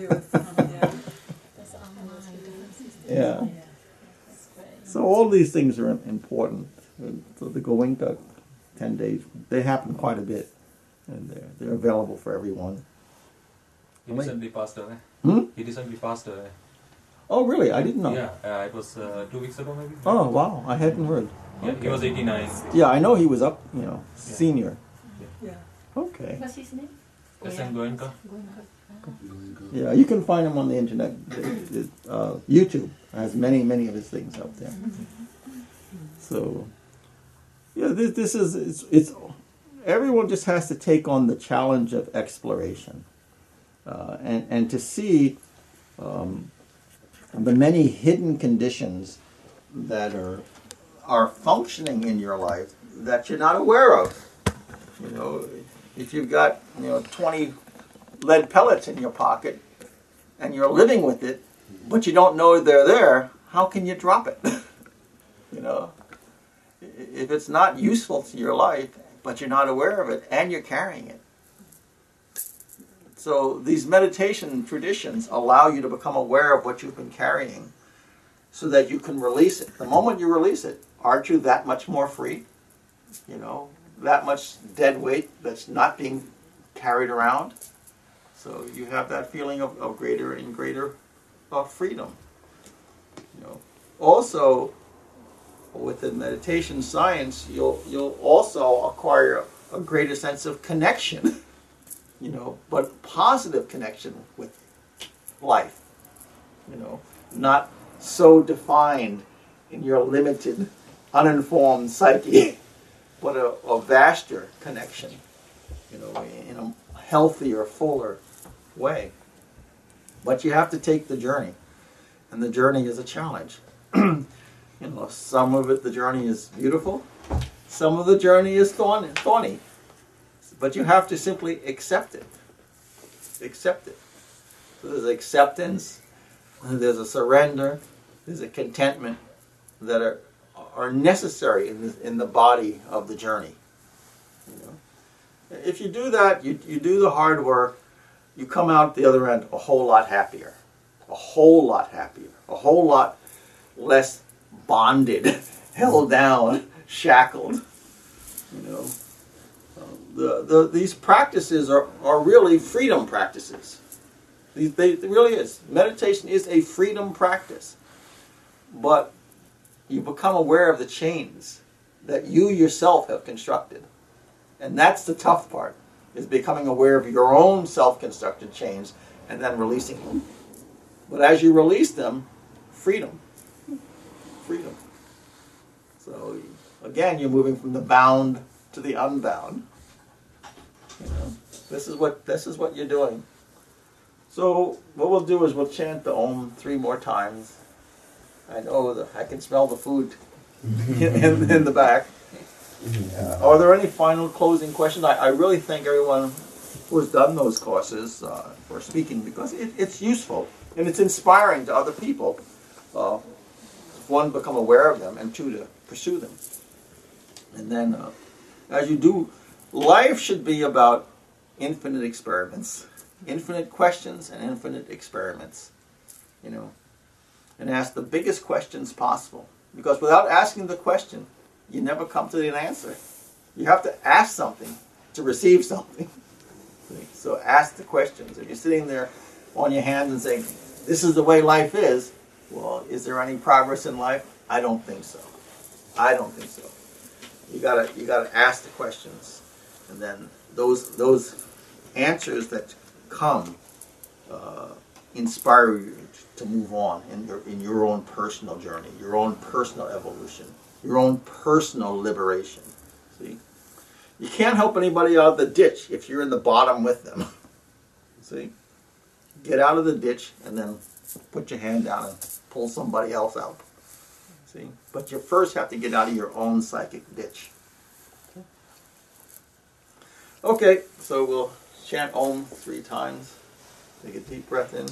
That's our mind. yeah. That's very So all these things are important. And So the Goenka ten days, they happen quite a bit, and they're they're available for everyone. He recently passed away. Hmm? He recently passed away. Oh, really? I didn't know. Yeah, uh, it was uh, two weeks ago maybe. Oh, wow! I hadn't heard. Yeah, he was 89. Yeah, I know he was up. You know, senior. yeah. Okay. What's his name? S.N. Goenka. Yeah, you can find him on the internet. It- it, uh, YouTube has many, many of his things up there. So, yeah, this, this is it's, it's everyone just has to take on the challenge of exploration, uh, and and to see um, the many hidden conditions that are are functioning in your life that you're not aware of. You know, if you've got you know twenty lead pellets in your pocket and you're living with it, but you don't know they're there, how can you drop it? you know, if it's not useful to your life, but you're not aware of it and you're carrying it. So these meditation traditions allow you to become aware of what you've been carrying so that you can release it. The moment you release it, aren't you that much more free? You know, that much dead weight that's not being carried around. So you have that feeling of, of greater and greater uh, freedom. You know, also within meditation science, you'll you'll also acquire a greater sense of connection. You know, but positive connection with life. You know, not so defined in your limited, uninformed psyche, but a, a vaster connection. You know, in a healthier, fuller way. But you have to take the journey, and the journey is a challenge. you know, some of it, the journey is beautiful. Some of the journey is thorny, thorny. But you have to simply accept it. Accept it. So there's acceptance, there's a surrender, there's a contentment that are, are necessary in the, in the body of the journey. You know? If you do that, you, you do the hard work, you come out the other end a whole lot happier, a whole lot happier, a whole lot less bonded held down, shackled. You know, the, the these practices are, are really freedom practices. These, they, it really is. Meditation is a freedom practice, but you become aware of the chains that you yourself have constructed, and that's the tough part: is becoming aware of your own self-constructed chains and then releasing them. But as you release them, freedom, freedom. So again, you're moving from the bound to the unbound. You know, this is what this is what you're doing. So what we'll do is we'll chant the Om three more times. I know that I can smell the food in, in the back. Are there any final closing questions? I, I really thank everyone who has done those courses uh, for speaking because it, it's useful and it's inspiring to other people. Uh, one, become aware of them, and two, to pursue them. And then, uh, as you do, life should be about infinite experiments, infinite questions, and infinite experiments. You know, and ask the biggest questions possible. Because without asking the question, you never come to an answer. You have to ask something to receive something. So ask the questions. If you're sitting there on your hands and saying, "This is the way life is," well, is there any progress in life? I don't think so. I don't think so. You gotta you gotta ask the questions, and then those those answers that come uh, inspire you to move on in your in your own personal journey, your own personal evolution, your own personal liberation. See, you can't help anybody out of the ditch if you're in the bottom with them. See, get out of the ditch and then put your hand down and pull somebody else out. See, but you first have to get out of your own psychic ditch. Okay, so we'll chant Om three times. Take a deep breath in.